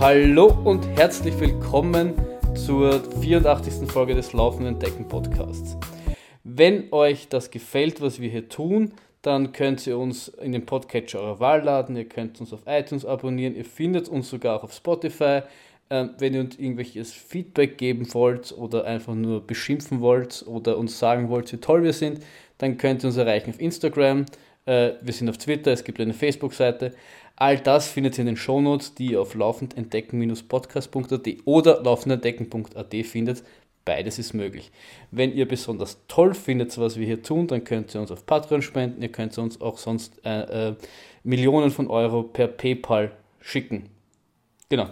Hallo und herzlich willkommen zur 84. Folge des Laufenden Decken Podcasts. Wenn euch das gefällt, was wir hier tun, dann könnt ihr uns in den Podcatcher eurer Wahl laden, ihr könnt uns auf iTunes abonnieren, ihr findet uns sogar auch auf Spotify. Ähm, wenn ihr uns irgendwelches Feedback geben wollt oder einfach nur beschimpfen wollt oder uns sagen wollt, wie toll wir sind, dann könnt ihr uns erreichen auf Instagram. Äh, wir sind auf Twitter, es gibt eine Facebook-Seite. All das findet ihr in den Shownotes, die ihr auf laufendentdecken-podcast.at oder laufendentdecken.at findet. Beides ist möglich. Wenn ihr besonders toll findet, was wir hier tun, dann könnt ihr uns auf Patreon spenden. Ihr könnt uns auch sonst äh, äh, Millionen von Euro per PayPal schicken. Genau.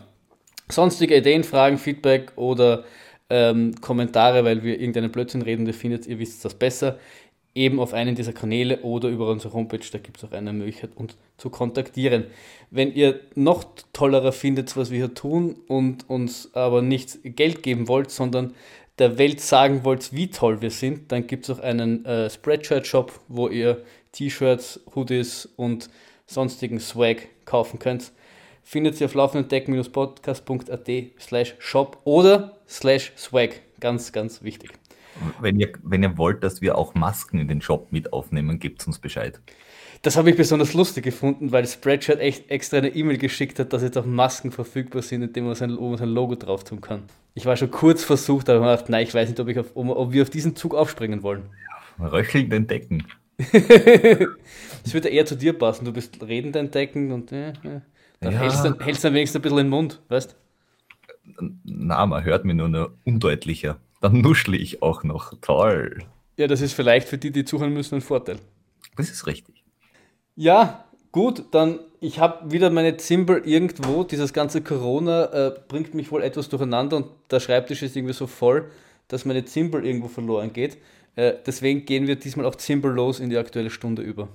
Sonstige Ideen, Fragen, Feedback oder ähm, Kommentare, weil wir irgendeinen Blödsinn reden, ihr findet, ihr wisst das besser eben auf einen dieser Kanäle oder über unsere Homepage, da gibt es auch eine Möglichkeit, uns zu kontaktieren. Wenn ihr noch tollerer findet, was wir hier tun und uns aber nicht Geld geben wollt, sondern der Welt sagen wollt, wie toll wir sind, dann gibt es auch einen äh, Spreadshirt-Shop, wo ihr T-Shirts, Hoodies und sonstigen Swag kaufen könnt. Findet ihr auf laufendendecken-podcast.at slash shop oder slash swag. Ganz, ganz wichtig. Wenn ihr, wenn ihr wollt, dass wir auch Masken in den Shop mit aufnehmen, gebt uns Bescheid. Das habe ich besonders lustig gefunden, weil Spreadshirt echt extra eine E-Mail geschickt hat, dass jetzt auch Masken verfügbar sind, indem man sein, man sein Logo drauf tun kann. Ich war schon kurz versucht, aber ich gedacht, nein, ich weiß nicht, ob, ich auf, ob wir auf diesen Zug aufspringen wollen. Röchelnd entdecken. das würde eher zu dir passen. Du bist redend entdecken und äh, äh. dann ja. hältst du hältst dann wenigstens ein bisschen den Mund, weißt Na, man hört mir nur noch undeutlicher. Dann nuschle ich auch noch. Toll. Ja, das ist vielleicht für die, die zuhören müssen, ein Vorteil. Das ist richtig. Ja, gut, dann ich habe wieder meine Zimbel irgendwo. Dieses ganze Corona äh, bringt mich wohl etwas durcheinander und der Schreibtisch ist irgendwie so voll, dass meine Zimbel irgendwo verloren geht. Äh, deswegen gehen wir diesmal auch zimbellos in die aktuelle Stunde über.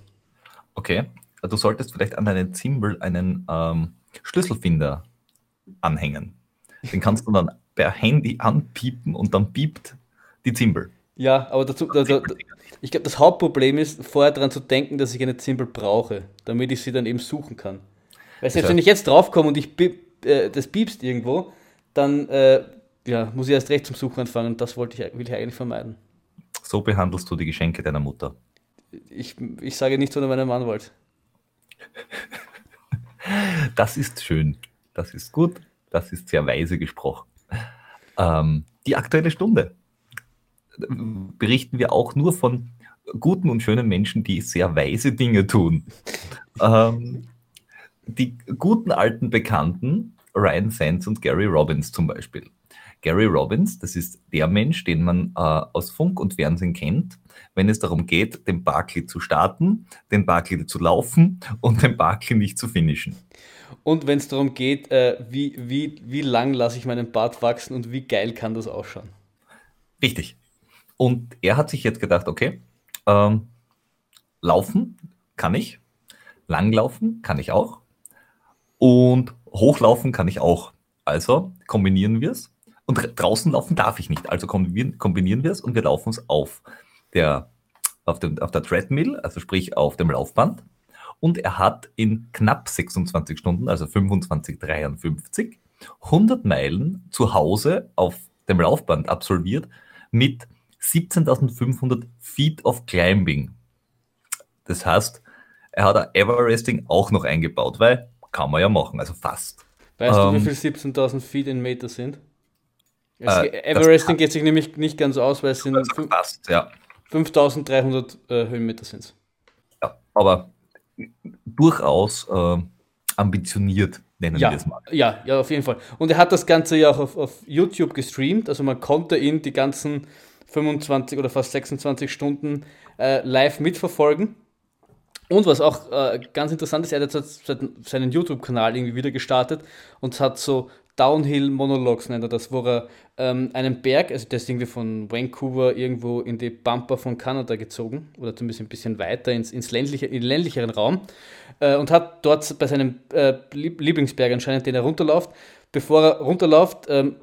Okay, du solltest vielleicht an deinen Zimbel einen ähm, Schlüsselfinder anhängen. Den kannst du dann per Handy anpiepen und dann piept die Zimbel. Ja, aber dazu, also, ich glaube, das Hauptproblem ist, vorher daran zu denken, dass ich eine Zimbel brauche, damit ich sie dann eben suchen kann. Weil selbst wenn ich jetzt draufkomme und ich piep, äh, das piepst irgendwo, dann äh, ja, muss ich erst recht zum Suchen anfangen und das wollte ich, will ich eigentlich vermeiden. So behandelst du die Geschenke deiner Mutter. Ich, ich sage nicht von meinem Anwalt. Das ist schön. Das ist gut. Das ist sehr weise gesprochen. Ähm, die aktuelle Stunde berichten wir auch nur von guten und schönen Menschen, die sehr weise Dinge tun. ähm, die guten alten Bekannten, Ryan Sands und Gary Robbins zum Beispiel. Gary Robbins, das ist der Mensch, den man äh, aus Funk und Fernsehen kennt, wenn es darum geht, den Barclay zu starten, den Barclay zu laufen und den Barclay nicht zu finishen. Und wenn es darum geht, äh, wie, wie, wie lang lasse ich meinen Bart wachsen und wie geil kann das ausschauen. Richtig. Und er hat sich jetzt gedacht, okay, ähm, laufen kann ich, langlaufen kann ich auch und hochlaufen kann ich auch. Also kombinieren wir es. Und draußen laufen darf ich nicht. Also kombinieren wir es und wir laufen es auf der, auf, dem, auf der Treadmill, also sprich auf dem Laufband und er hat in knapp 26 Stunden, also 25,53, 100 Meilen zu Hause auf dem Laufband absolviert mit 17.500 Feet of Climbing. Das heißt, er hat Everesting auch noch eingebaut, weil kann man ja machen, also fast. Weißt ähm, du, wie ähm, viel 17.000 Feet in Meter sind? Äh, Everesting geht sich nämlich nicht ganz aus, weil es sind fast, ja. 5300 äh, Höhenmeter sind Ja, aber durchaus äh, ambitioniert, nennen ja, wir es mal. Ja, ja, auf jeden Fall. Und er hat das Ganze ja auch auf, auf YouTube gestreamt, also man konnte ihn die ganzen 25 oder fast 26 Stunden äh, live mitverfolgen. Und was auch äh, ganz interessant ist, er hat jetzt seinen YouTube-Kanal irgendwie wieder gestartet und hat so Downhill Monologues nennt er das, wo er ähm, einen Berg, also der ist irgendwie von Vancouver irgendwo in die Pampa von Kanada gezogen oder zumindest ein bisschen weiter ins, ins ländliche, in den ländlicheren Raum äh, und hat dort bei seinem äh, Lieblingsberg anscheinend, den er runterläuft, bevor er runterläuft, ähm,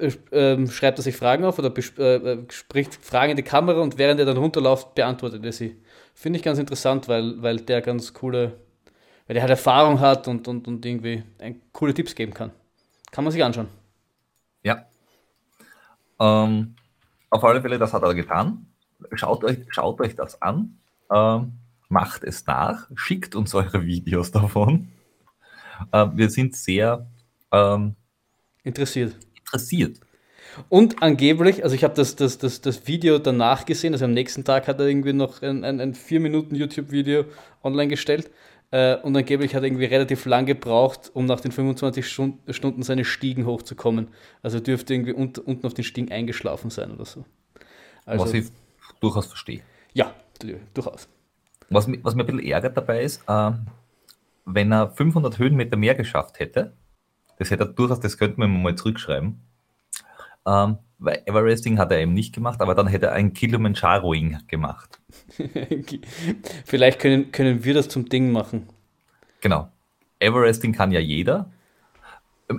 äh, ähm, schreibt er sich Fragen auf oder äh, äh, spricht Fragen in die Kamera und während er dann runterläuft, beantwortet er sie. Finde ich ganz interessant, weil, weil der ganz coole, weil der halt Erfahrung hat und, und, und irgendwie coole Tipps geben kann. Kann man sich anschauen. Ja. Ähm, auf alle Fälle, das hat er getan. Schaut euch, schaut euch das an. Ähm, macht es nach. Schickt uns eure Videos davon. Äh, wir sind sehr ähm, interessiert. interessiert. Und angeblich, also ich habe das, das, das, das Video danach gesehen, also am nächsten Tag hat er irgendwie noch ein, ein, ein 4 Minuten YouTube-Video online gestellt. Äh, und angeblich hat er irgendwie relativ lang gebraucht, um nach den 25 Stunden seine Stiegen hochzukommen. Also dürfte irgendwie unten auf den Stiegen eingeschlafen sein oder so. Also, was ich durchaus verstehe. Ja, durchaus. Was, was mir ein bisschen ärgert dabei ist, äh, wenn er 500 Höhenmeter mehr geschafft hätte, das hätte er durchaus, das könnte man mal zurückschreiben, ähm, weil Everesting hat er eben nicht gemacht, aber dann hätte er ein Kilimanjaroing gemacht. Vielleicht können, können wir das zum Ding machen. Genau. Everesting kann ja jeder.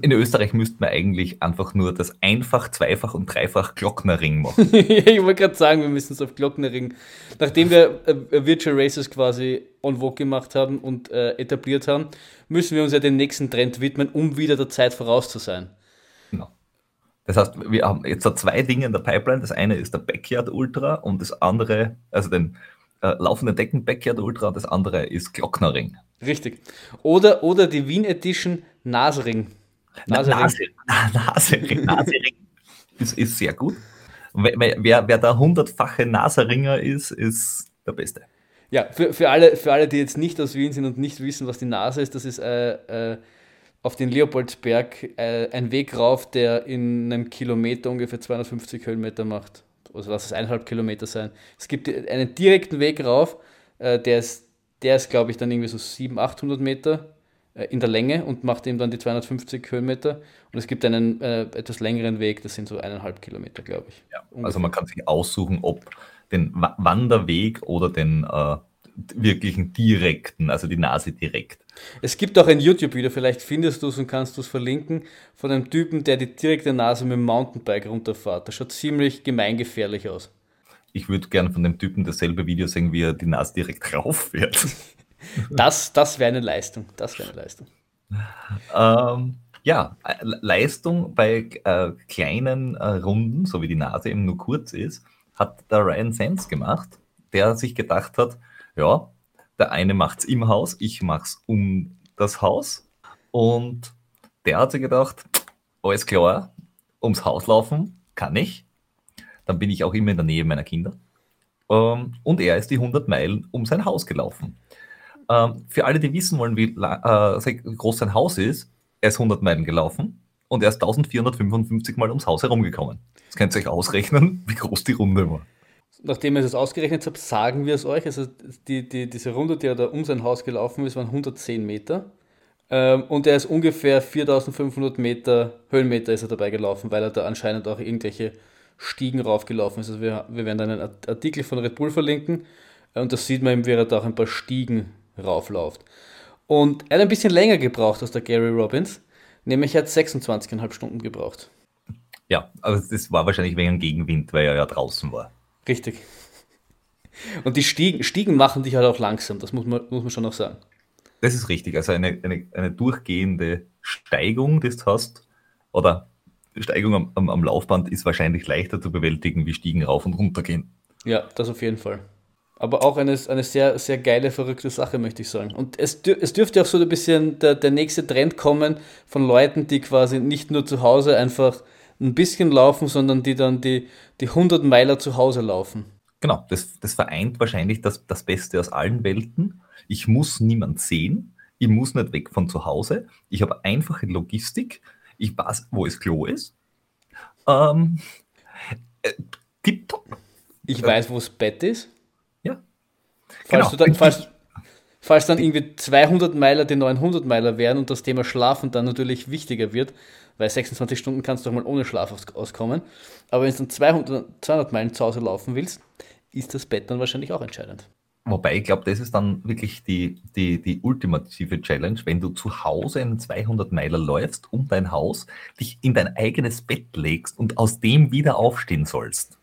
In Österreich müsste man eigentlich einfach nur das einfach, zweifach und dreifach Glocknerring machen. ich wollte gerade sagen, wir müssen es auf Glocknerring. Nachdem wir äh, Virtual Races quasi on vogue gemacht haben und äh, etabliert haben, müssen wir uns ja dem nächsten Trend widmen, um wieder der Zeit voraus zu sein. Das heißt, wir haben jetzt zwei Dinge in der Pipeline. Das eine ist der Backyard Ultra und das andere, also den äh, laufenden Decken Backyard Ultra das andere ist Glocknerring. Richtig. Oder, oder die Wien Edition Nasering. Nasering. Nasering, Nasering, Nasering ist, ist sehr gut. Wer, wer, wer der hundertfache Naseringer ist, ist der Beste. Ja, für, für, alle, für alle, die jetzt nicht aus Wien sind und nicht wissen, was die Nase ist, das ist äh, äh, auf den Leopoldsberg äh, ein Weg rauf, der in einem Kilometer ungefähr 250 Höhenmeter macht. Also lass es eineinhalb Kilometer sein. Es gibt einen direkten Weg rauf, äh, der ist, der ist glaube ich, dann irgendwie so 700, 800 Meter äh, in der Länge und macht eben dann die 250 Höhenmeter. Und es gibt einen äh, etwas längeren Weg, das sind so eineinhalb Kilometer, glaube ich. Ja, also man kann sich aussuchen, ob den Wanderweg oder den äh, wirklichen direkten, also die Nase direkt. Es gibt auch ein YouTube-Video, vielleicht findest du es und kannst du es verlinken, von einem Typen, der die direkte Nase mit dem Mountainbike runterfährt. Das schaut ziemlich gemeingefährlich aus. Ich würde gerne von dem Typen dasselbe Video sehen, wie er die Nase direkt rauffährt. Das, das wäre eine Leistung. Das wäre eine Leistung. Ähm, ja, Leistung bei äh, kleinen äh, Runden, so wie die Nase eben nur kurz ist, hat der Ryan Sands gemacht, der sich gedacht hat, ja, der eine macht es im Haus, ich mache es um das Haus. Und der hat sich gedacht, alles klar, ums Haus laufen kann ich. Dann bin ich auch immer in der Nähe meiner Kinder. Ähm, und er ist die 100 Meilen um sein Haus gelaufen. Ähm, für alle, die wissen wollen, wie äh, groß sein Haus ist, er ist 100 Meilen gelaufen und er ist 1455 Mal ums Haus herumgekommen. Jetzt könnt ihr euch ausrechnen, wie groß die Runde war nachdem ich es ausgerechnet habe, sagen wir es euch. Also die, die, diese Runde, die er da um sein Haus gelaufen ist, waren 110 Meter. Ähm, und er ist ungefähr 4500 Meter, Höhenmeter ist er dabei gelaufen, weil er da anscheinend auch irgendwelche Stiegen raufgelaufen ist. Also wir, wir werden dann einen Artikel von Red Bull verlinken. Äh, und da sieht man eben, wie er da auch ein paar Stiegen raufläuft. Und er hat ein bisschen länger gebraucht als der Gary Robbins. Nämlich er hat 26,5 Stunden gebraucht. Ja, aber das war wahrscheinlich wegen Gegenwind, weil er ja draußen war. Richtig. Und die Stiegen, Stiegen machen dich halt auch langsam, das muss man, muss man schon noch sagen. Das ist richtig. Also eine, eine, eine durchgehende Steigung, die du hast, oder Steigung am, am, am, Laufband ist wahrscheinlich leichter zu bewältigen, wie Stiegen rauf und runter gehen. Ja, das auf jeden Fall. Aber auch eine, eine sehr, sehr geile, verrückte Sache, möchte ich sagen. Und es, es dürfte auch so ein bisschen der, der nächste Trend kommen von Leuten, die quasi nicht nur zu Hause einfach ein bisschen laufen, sondern die dann die, die 100 Meiler zu Hause laufen. Genau, das, das vereint wahrscheinlich das, das Beste aus allen Welten. Ich muss niemand sehen, ich muss nicht weg von zu Hause, ich habe einfache Logistik, ich weiß, wo es Klo ist. Ähm, äh, tipptopp. Ich weiß, wo das Bett ist. Ja. Falls, genau. dann, falls, falls dann irgendwie 200 Meiler die 900 Meiler wären und das Thema Schlafen dann natürlich wichtiger wird, weil 26 Stunden kannst du auch mal ohne Schlaf auskommen. Aber wenn du dann 200, 200 Meilen zu Hause laufen willst, ist das Bett dann wahrscheinlich auch entscheidend. Wobei ich glaube, das ist dann wirklich die, die, die ultimative Challenge, wenn du zu Hause einen 200 Meiler läufst um dein Haus, dich in dein eigenes Bett legst und aus dem wieder aufstehen sollst.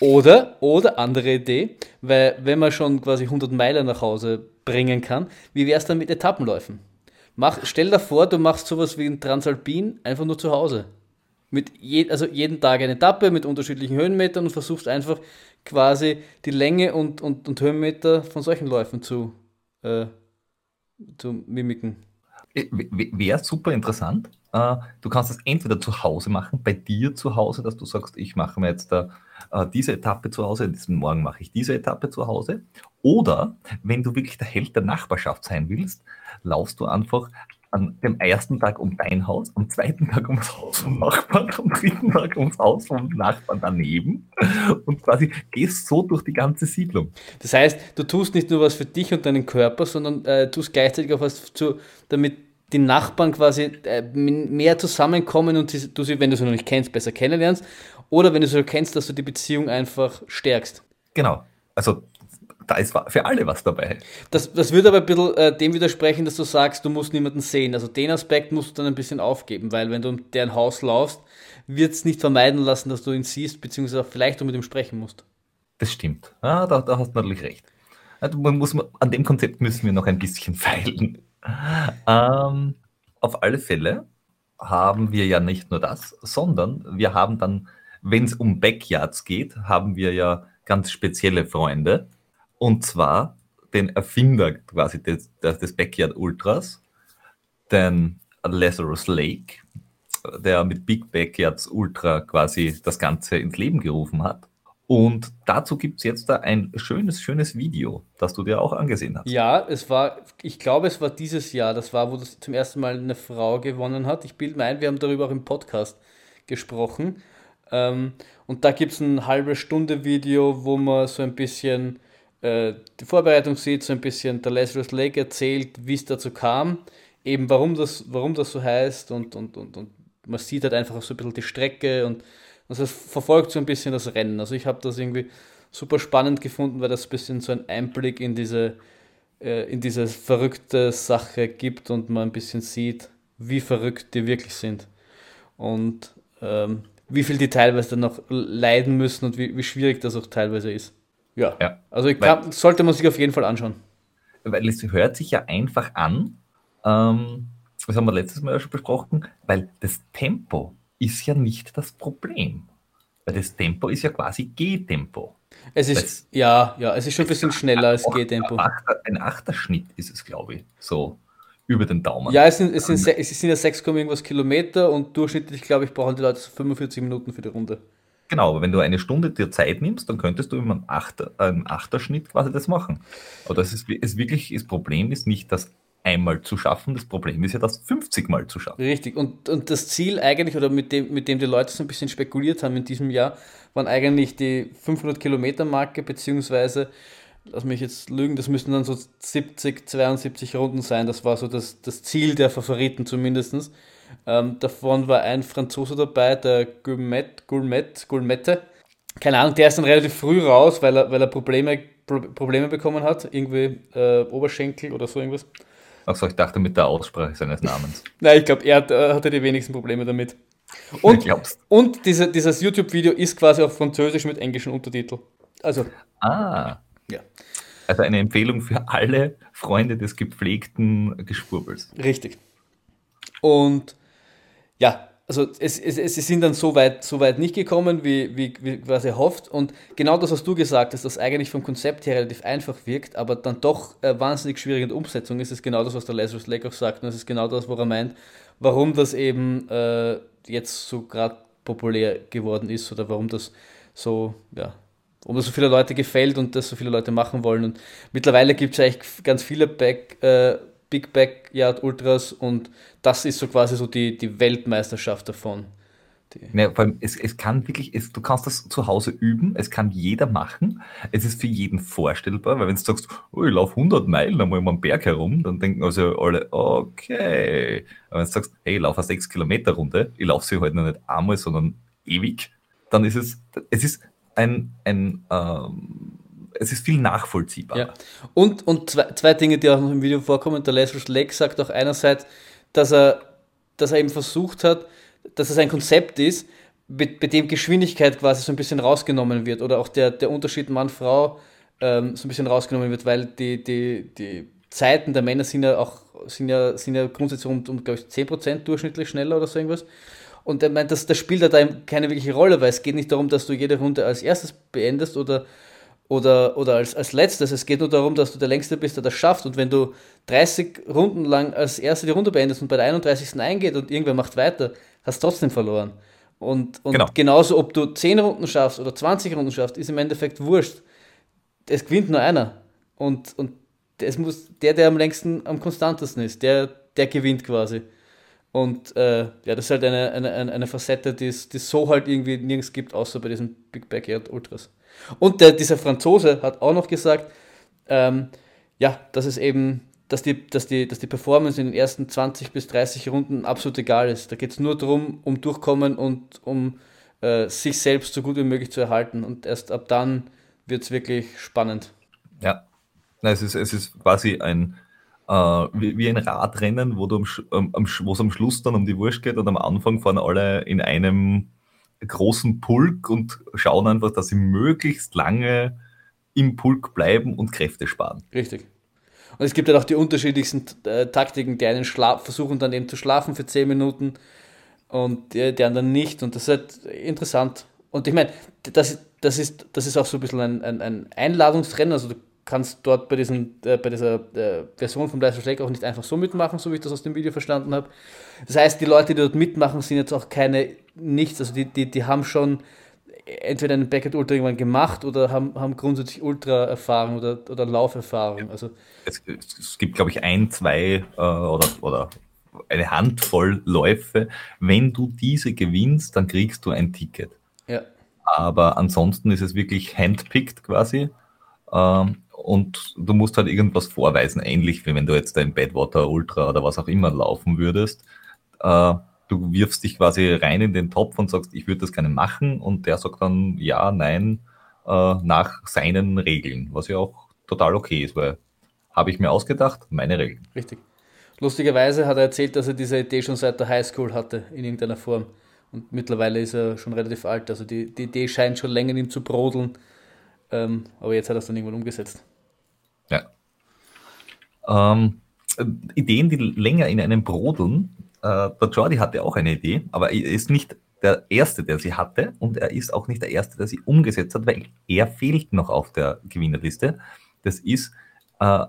Oder, oder andere Idee, weil wenn man schon quasi 100 Meilen nach Hause bringen kann, wie wäre es dann mit Etappenläufen? Mach, stell dir vor, du machst sowas wie ein Transalpin einfach nur zu Hause. Mit je, also jeden Tag eine Etappe mit unterschiedlichen Höhenmetern und versuchst einfach quasi die Länge und, und, und Höhenmeter von solchen Läufen zu, äh, zu mimiken. Äh, Wäre super interessant. Äh, du kannst es entweder zu Hause machen, bei dir zu Hause, dass du sagst, ich mache mir jetzt da, äh, diese Etappe zu Hause, diesen Morgen mache ich diese Etappe zu Hause. Oder wenn du wirklich der Held der Nachbarschaft sein willst, laufst du einfach an dem ersten Tag um dein Haus, am zweiten Tag ums Haus vom Nachbarn, am dritten Tag ums Haus vom Nachbarn daneben und quasi gehst so durch die ganze Siedlung. Das heißt, du tust nicht nur was für dich und deinen Körper, sondern äh, tust gleichzeitig auch was zu, damit die Nachbarn quasi äh, mehr zusammenkommen und du sie, wenn du sie noch nicht kennst, besser kennenlernst. Oder wenn du sie kennst, dass du die Beziehung einfach stärkst. Genau. Also da ist für alle was dabei. Das, das würde aber ein bisschen äh, dem widersprechen, dass du sagst, du musst niemanden sehen. Also den Aspekt musst du dann ein bisschen aufgeben, weil wenn du um deren Haus laufst, wird es nicht vermeiden lassen, dass du ihn siehst, beziehungsweise vielleicht du mit ihm sprechen musst. Das stimmt. Ja, da, da hast du natürlich recht. Also man muss, an dem Konzept müssen wir noch ein bisschen feilen. Ähm, auf alle Fälle haben wir ja nicht nur das, sondern wir haben dann, wenn es um Backyards geht, haben wir ja ganz spezielle Freunde. Und zwar den Erfinder quasi des, des Backyard Ultras, den Lazarus Lake, der mit Big Backyards Ultra quasi das Ganze ins Leben gerufen hat. Und dazu gibt es jetzt da ein schönes, schönes Video, das du dir auch angesehen hast. Ja, es war, ich glaube, es war dieses Jahr, das war, wo das zum ersten Mal eine Frau gewonnen hat. Ich bilde mir ein, wir haben darüber auch im Podcast gesprochen. Ähm, und da gibt es ein halbe Stunde Video, wo man so ein bisschen äh, die Vorbereitung sieht, so ein bisschen der Lazarus Lake erzählt, wie es dazu kam, eben warum das, warum das so heißt und, und, und, und man sieht halt einfach so ein bisschen die Strecke und also es verfolgt so ein bisschen das Rennen. Also ich habe das irgendwie super spannend gefunden, weil das ein bisschen so einen Einblick in diese, äh, in diese verrückte Sache gibt und man ein bisschen sieht, wie verrückt die wirklich sind. Und ähm, wie viel die teilweise dann noch leiden müssen und wie, wie schwierig das auch teilweise ist. Ja. ja. Also kann, sollte man sich auf jeden Fall anschauen. Weil es hört sich ja einfach an, ähm, das haben wir letztes Mal ja schon besprochen, weil das Tempo ist ja nicht das Problem. Weil das Tempo ist ja quasi G-Tempo. Es ist, das, ja, ja, es ist schon ein bisschen schneller als G-Tempo. Ein Achterschnitt ist es, glaube ich, so über den Daumen. Ja, es sind, es sind, es sind ja 6, irgendwas Kilometer und durchschnittlich, glaube ich, brauchen die Leute 45 Minuten für die Runde. Genau, aber wenn du eine Stunde dir Zeit nimmst, dann könntest du im Achter, Achterschnitt quasi das machen. Aber das ist, ist wirklich, das Problem ist nicht das einmal zu schaffen, das Problem ist ja das 50 Mal zu schaffen. Richtig, und, und das Ziel eigentlich, oder mit dem, mit dem die Leute so ein bisschen spekuliert haben in diesem Jahr, waren eigentlich die 500 Kilometer Marke, beziehungsweise, lass mich jetzt lügen, das müssten dann so 70, 72 Runden sein, das war so das, das Ziel der Favoriten zumindest. Ähm, davon war ein Franzose dabei, der Gourmet, Gourmet, Gourmette. Keine Ahnung, der ist dann relativ früh raus, weil er, weil er Probleme, Pro Probleme bekommen hat, irgendwie äh, Oberschenkel oder so irgendwas. Achso, ich dachte mit der Aussprache seines Namens. Nein, ich glaube, er hat, äh, hatte die wenigsten Probleme damit. Und, und diese, dieses YouTube-Video ist quasi auf Französisch mit englischen Untertiteln. Also. Ah. Ja. Also eine Empfehlung für alle Freunde des gepflegten Geschwurbels. Richtig. Und ja, also es, es, es sind dann so weit, so weit nicht gekommen, wie, wie, wie quasi erhofft. Und genau das, was du gesagt hast, das eigentlich vom Konzept her relativ einfach wirkt, aber dann doch äh, wahnsinnig schwierig in der Umsetzung ist, ist genau das, was der Lazarus Lake auch sagt. Und das ist genau das, wo er meint, warum das eben äh, jetzt so gerade populär geworden ist oder warum das so, ja, warum das so viele Leute gefällt und das so viele Leute machen wollen. Und mittlerweile gibt es eigentlich ganz viele Back, äh, Big Backyard Ultras und das ist so quasi so die, die Weltmeisterschaft davon. Ja, vor allem, es, es kann wirklich, es, du kannst das zu Hause üben, es kann jeder machen, es ist für jeden vorstellbar, weil wenn du sagst, oh, ich laufe 100 Meilen einmal um einen Berg herum, dann denken also alle, okay. Aber wenn du sagst, hey, ich laufe eine 6 Kilometer Runde, ich laufe sie halt noch nicht einmal, sondern ewig, dann ist es, es ist ein, ein ähm, es ist viel nachvollziehbar. Ja. Und, und zwei, zwei Dinge, die auch noch im Video vorkommen. Der Lazarus Lake sagt auch einerseits, dass er, dass er eben versucht hat, dass es ein Konzept ist, bei, bei dem Geschwindigkeit quasi so ein bisschen rausgenommen wird oder auch der, der Unterschied Mann-Frau ähm, so ein bisschen rausgenommen wird, weil die, die, die Zeiten der Männer sind ja auch sind ja, sind ja grundsätzlich um, um glaube ich, 10% durchschnittlich schneller oder so irgendwas. Und er meint, das, das spielt da keine wirkliche Rolle, weil es geht nicht darum, dass du jede Runde als erstes beendest oder, oder, oder als, als letztes. Es geht nur darum, dass du der Längste bist, der das schafft. Und wenn du 30 Runden lang als Erster die Runde beendest und bei der 31. eingeht und irgendwer macht weiter, hast du trotzdem verloren. Und, und genau. genauso, ob du 10 Runden schaffst oder 20 Runden schaffst, ist im Endeffekt wurscht. Es gewinnt nur einer. Und, und es muss, der, der am längsten, am konstantesten ist, der, der gewinnt quasi. Und äh, ja, das ist halt eine, eine, eine Facette, die es so halt irgendwie nirgends gibt, außer bei diesen Big Backyard Ultras. Und der, dieser Franzose hat auch noch gesagt, ähm, ja, dass es eben, dass die, dass, die, dass die Performance in den ersten 20 bis 30 Runden absolut egal ist. Da geht es nur darum, um Durchkommen und um äh, sich selbst so gut wie möglich zu erhalten. Und erst ab dann wird es wirklich spannend. Ja, es ist, es ist quasi ein äh, wie, ein Radrennen, wo es am Schluss dann um die Wurst geht und am Anfang fahren alle in einem großen Pulk und schauen einfach, dass sie möglichst lange im Pulk bleiben und Kräfte sparen. Richtig. Und es gibt ja halt auch die unterschiedlichsten äh, Taktiken, die einen versuchen dann eben zu schlafen für 10 Minuten und die, die anderen nicht. Und das ist halt interessant. Und ich meine, das, das, ist, das ist auch so ein bisschen ein, ein, ein Einladungsrennen. Also du kannst dort bei, diesen, äh, bei dieser äh, Version von Dice Schleck auch nicht einfach so mitmachen, so wie ich das aus dem Video verstanden habe. Das heißt, die Leute, die dort mitmachen, sind jetzt auch keine nichts, also die, die, die haben schon entweder einen Beckett Ultra irgendwann gemacht oder haben, haben grundsätzlich Ultra-Erfahrung oder, oder Lauferfahrung. Also es, es gibt, glaube ich, ein, zwei äh, oder, oder eine Handvoll Läufe. Wenn du diese gewinnst, dann kriegst du ein Ticket. Ja. Aber ansonsten ist es wirklich handpicked quasi. Ähm, und du musst halt irgendwas vorweisen, ähnlich wie wenn du jetzt ein Badwater Ultra oder was auch immer laufen würdest. Äh, du wirfst dich quasi rein in den Topf und sagst, ich würde das gerne machen und der sagt dann ja, nein, äh, nach seinen Regeln, was ja auch total okay ist, weil habe ich mir ausgedacht, meine Regeln. Richtig. Lustigerweise hat er erzählt, dass er diese Idee schon seit der Highschool hatte, in irgendeiner Form. Und mittlerweile ist er schon relativ alt. Also die, die Idee scheint schon länger in ihm zu brodeln. Ähm, aber jetzt hat er es dann irgendwann umgesetzt. Ja. Ähm, Ideen, die länger in einem brodeln. Äh, der Jordi hatte auch eine Idee, aber er ist nicht der Erste, der sie hatte und er ist auch nicht der Erste, der sie umgesetzt hat, weil er fehlt noch auf der Gewinnerliste. Das ist äh,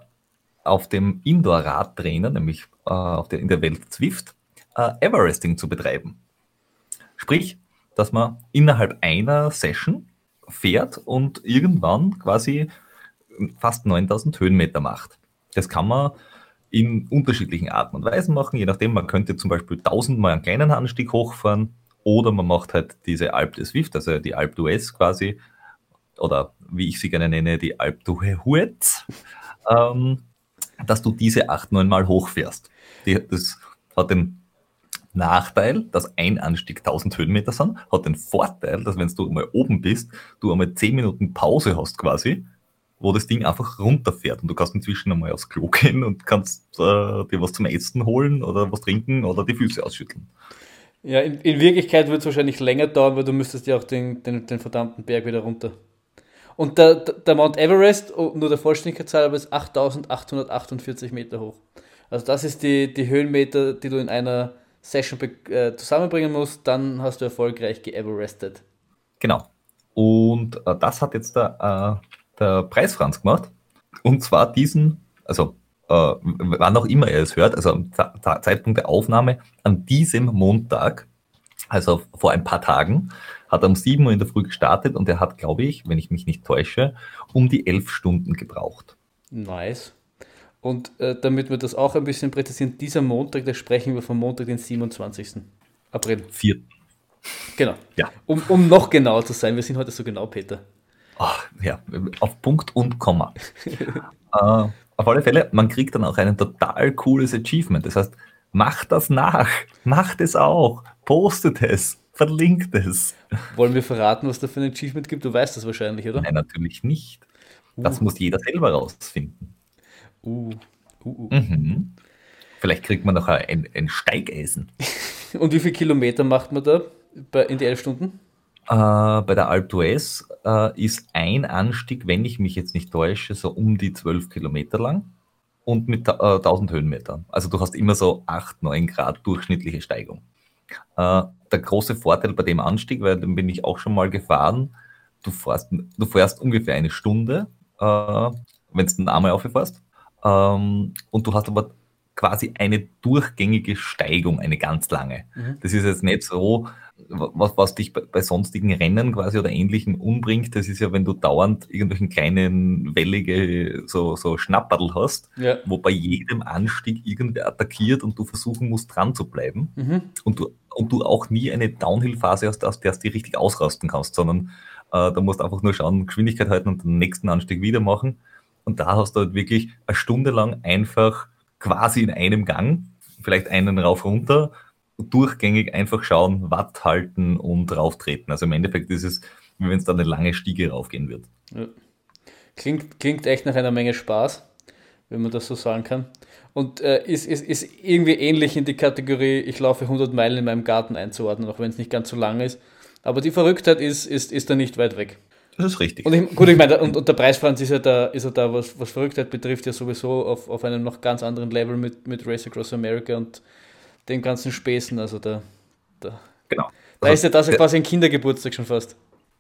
auf dem Indoor-Radtrainer, nämlich äh, auf der, in der Welt Zwift, äh, Everesting zu betreiben. Sprich, dass man innerhalb einer Session fährt und irgendwann quasi fast 9000 Höhenmeter macht. Das kann man in unterschiedlichen Arten und Weisen machen, je nachdem, man könnte zum Beispiel 1000 mal einen kleinen Anstieg hochfahren oder man macht halt diese Alp des Swift, also die Alp d'Huez quasi, oder wie ich sie gerne nenne, die Alp d'Huez, ähm, dass du diese 8, 9 Mal hochfährst. Die, das hat den Nachteil, dass ein Anstieg 1000 Höhenmeter sind, hat den Vorteil, dass wenn du mal oben bist, du einmal 10 Minuten Pause hast quasi wo das Ding einfach runterfährt und du kannst inzwischen einmal aufs Klo gehen und kannst äh, dir was zum Essen holen oder was trinken oder die Füße ausschütteln. Ja, in, in Wirklichkeit wird es wahrscheinlich länger dauern, weil du müsstest ja auch den, den, den verdammten Berg wieder runter. Und der, der Mount Everest, oh, nur der Vollständigkeit aber ist 8848 Meter hoch. Also das ist die, die Höhenmeter, die du in einer Session äh, zusammenbringen musst, dann hast du erfolgreich geeverestet. Genau. Und äh, das hat jetzt der äh, der Preisfranz gemacht. Und zwar diesen, also äh, wann auch immer er es hört, also am Zeitpunkt der Aufnahme, an diesem Montag, also vor ein paar Tagen, hat er um 7 Uhr in der Früh gestartet und er hat, glaube ich, wenn ich mich nicht täusche, um die 11 Stunden gebraucht. Nice. Und äh, damit wir das auch ein bisschen präzisieren, dieser Montag, da sprechen wir vom Montag, den 27. April. 4. Genau. Ja. Um, um noch genauer zu sein, wir sind heute so genau, Peter. Ach, ja, auf Punkt und Komma. äh, auf alle Fälle, man kriegt dann auch ein total cooles Achievement. Das heißt, macht das nach, macht es auch, postet es, verlinkt es. Wollen wir verraten, was da für ein Achievement gibt? Du weißt das wahrscheinlich, oder? Nein, natürlich nicht. Das uh. muss jeder selber rausfinden. Uh. Uh, uh. Mhm. Vielleicht kriegt man noch ein, ein Steigeisen. Und wie viele Kilometer macht man da in die elf Stunden? Äh, bei der Alp d'Huez äh, ist ein Anstieg, wenn ich mich jetzt nicht täusche, so um die 12 Kilometer lang. und mit äh, 1000 Höhenmetern. Also du hast immer so 8, 9 Grad durchschnittliche Steigung. Äh, der große Vorteil bei dem Anstieg, weil den bin ich auch schon mal gefahren, du fährst, du fährst ungefähr eine Stunde, äh, wenn du den einmal aufgefährst. Ähm, und du hast aber quasi eine durchgängige Steigung, eine ganz lange. Mhm. Das ist jetzt nicht so, was, was dich bei, bei, sonstigen Rennen quasi oder ähnlichen umbringt. Das ist ja, wenn du dauernd irgendwelchen kleinen wellige so, so Schnapperl hast, ja. wo bei jedem Anstieg irgendwer attackiert und du versuchen musst, dran zu bleiben. Mhm. Und, du, und du auch nie eine Downhill-Phase hast, aus der du dich richtig ausrasten kannst, sondern äh, da musst du einfach nur schauen, Geschwindigkeit halten und den nächsten Anstieg wieder machen. Und da hast du halt wirklich eine Stunde lang einfach quasi in einem Gang, vielleicht einen rauf runter, durchgängig einfach schauen, Watt halten und rauftreten. Also im Endeffekt ist es, wie wenn es dann eine lange Stiege raufgehen wird. Ja. Klingt, klingt echt nach einer Menge Spaß, wenn man das so sagen kann. Und äh, ist, ist, ist irgendwie ähnlich in die Kategorie, ich laufe 100 Meilen in meinem Garten einzuordnen, auch wenn es nicht ganz so lang ist. Aber die Verrücktheit ist, ist, ist da nicht weit weg. Das ist richtig. Und ich, gut, ich meine, und, und der Preisfranz ist ja da, ist ja da was, was Verrücktheit betrifft, ja sowieso auf, auf einem noch ganz anderen Level mit, mit Race Across America und den ganzen Späßen. Also da, da, genau. da also, ist ja das ja quasi ein Kindergeburtstag schon fast.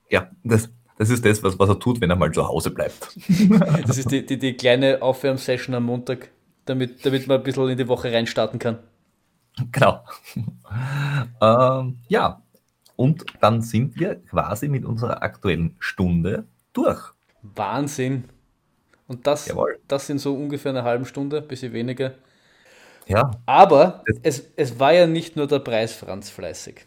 Ja, das, das ist das, was, was er tut, wenn er mal zu Hause bleibt. das ist die, die, die kleine Aufwärmsession am Montag, damit, damit man ein bisschen in die Woche reinstarten kann. Genau. ähm, ja, und dann sind wir quasi mit unserer aktuellen Stunde durch. Wahnsinn. Und das, das sind so ungefähr eine halbe Stunde, ein bisschen weniger. Ja. Aber es, es war ja nicht nur der Preis, Franz, fleißig,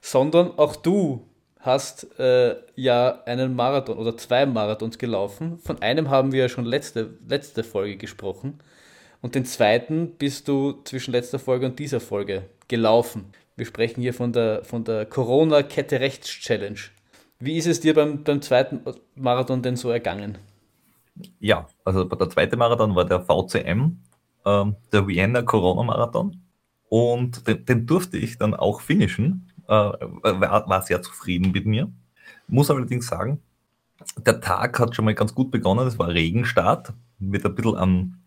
sondern auch du hast äh, ja einen Marathon oder zwei Marathons gelaufen. Von einem haben wir ja schon letzte, letzte Folge gesprochen. Und den zweiten bist du zwischen letzter Folge und dieser Folge gelaufen. Wir sprechen hier von der, von der Corona-Kette-Rechts-Challenge. Wie ist es dir beim, beim zweiten Marathon denn so ergangen? Ja, also der zweite Marathon war der VCM, äh, der Vienna Corona Marathon. Und den, den, durfte ich dann auch finishen. Äh, war, war sehr zufrieden mit mir. Muss allerdings sagen, der Tag hat schon mal ganz gut begonnen. Es war Regenstart mit ein bisschen an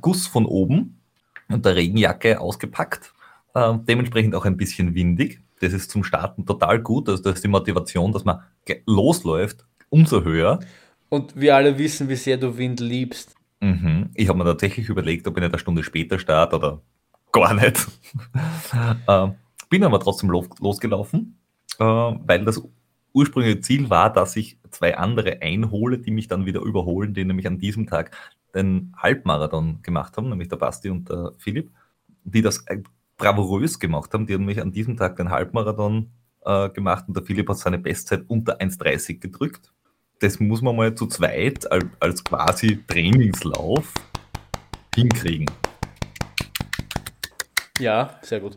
Guss von oben und der Regenjacke ausgepackt. Äh, dementsprechend auch ein bisschen windig. Das ist zum Starten total gut. Also das ist die Motivation, dass man losläuft, umso höher. Und wir alle wissen, wie sehr du Wind liebst. Mhm. Ich habe mir tatsächlich überlegt, ob ich nicht eine Stunde später starte oder gar nicht. äh, bin aber trotzdem los, losgelaufen, äh, weil das ursprüngliche Ziel war, dass ich zwei andere einhole, die mich dann wieder überholen, die nämlich an diesem Tag den Halbmarathon gemacht haben, nämlich der Basti und der Philipp, die das bravourös gemacht haben. Die haben mich an diesem Tag den Halbmarathon äh, gemacht und der Philipp hat seine Bestzeit unter 1,30 gedrückt das muss man mal zu zweit als, als quasi Trainingslauf hinkriegen. Ja, sehr gut.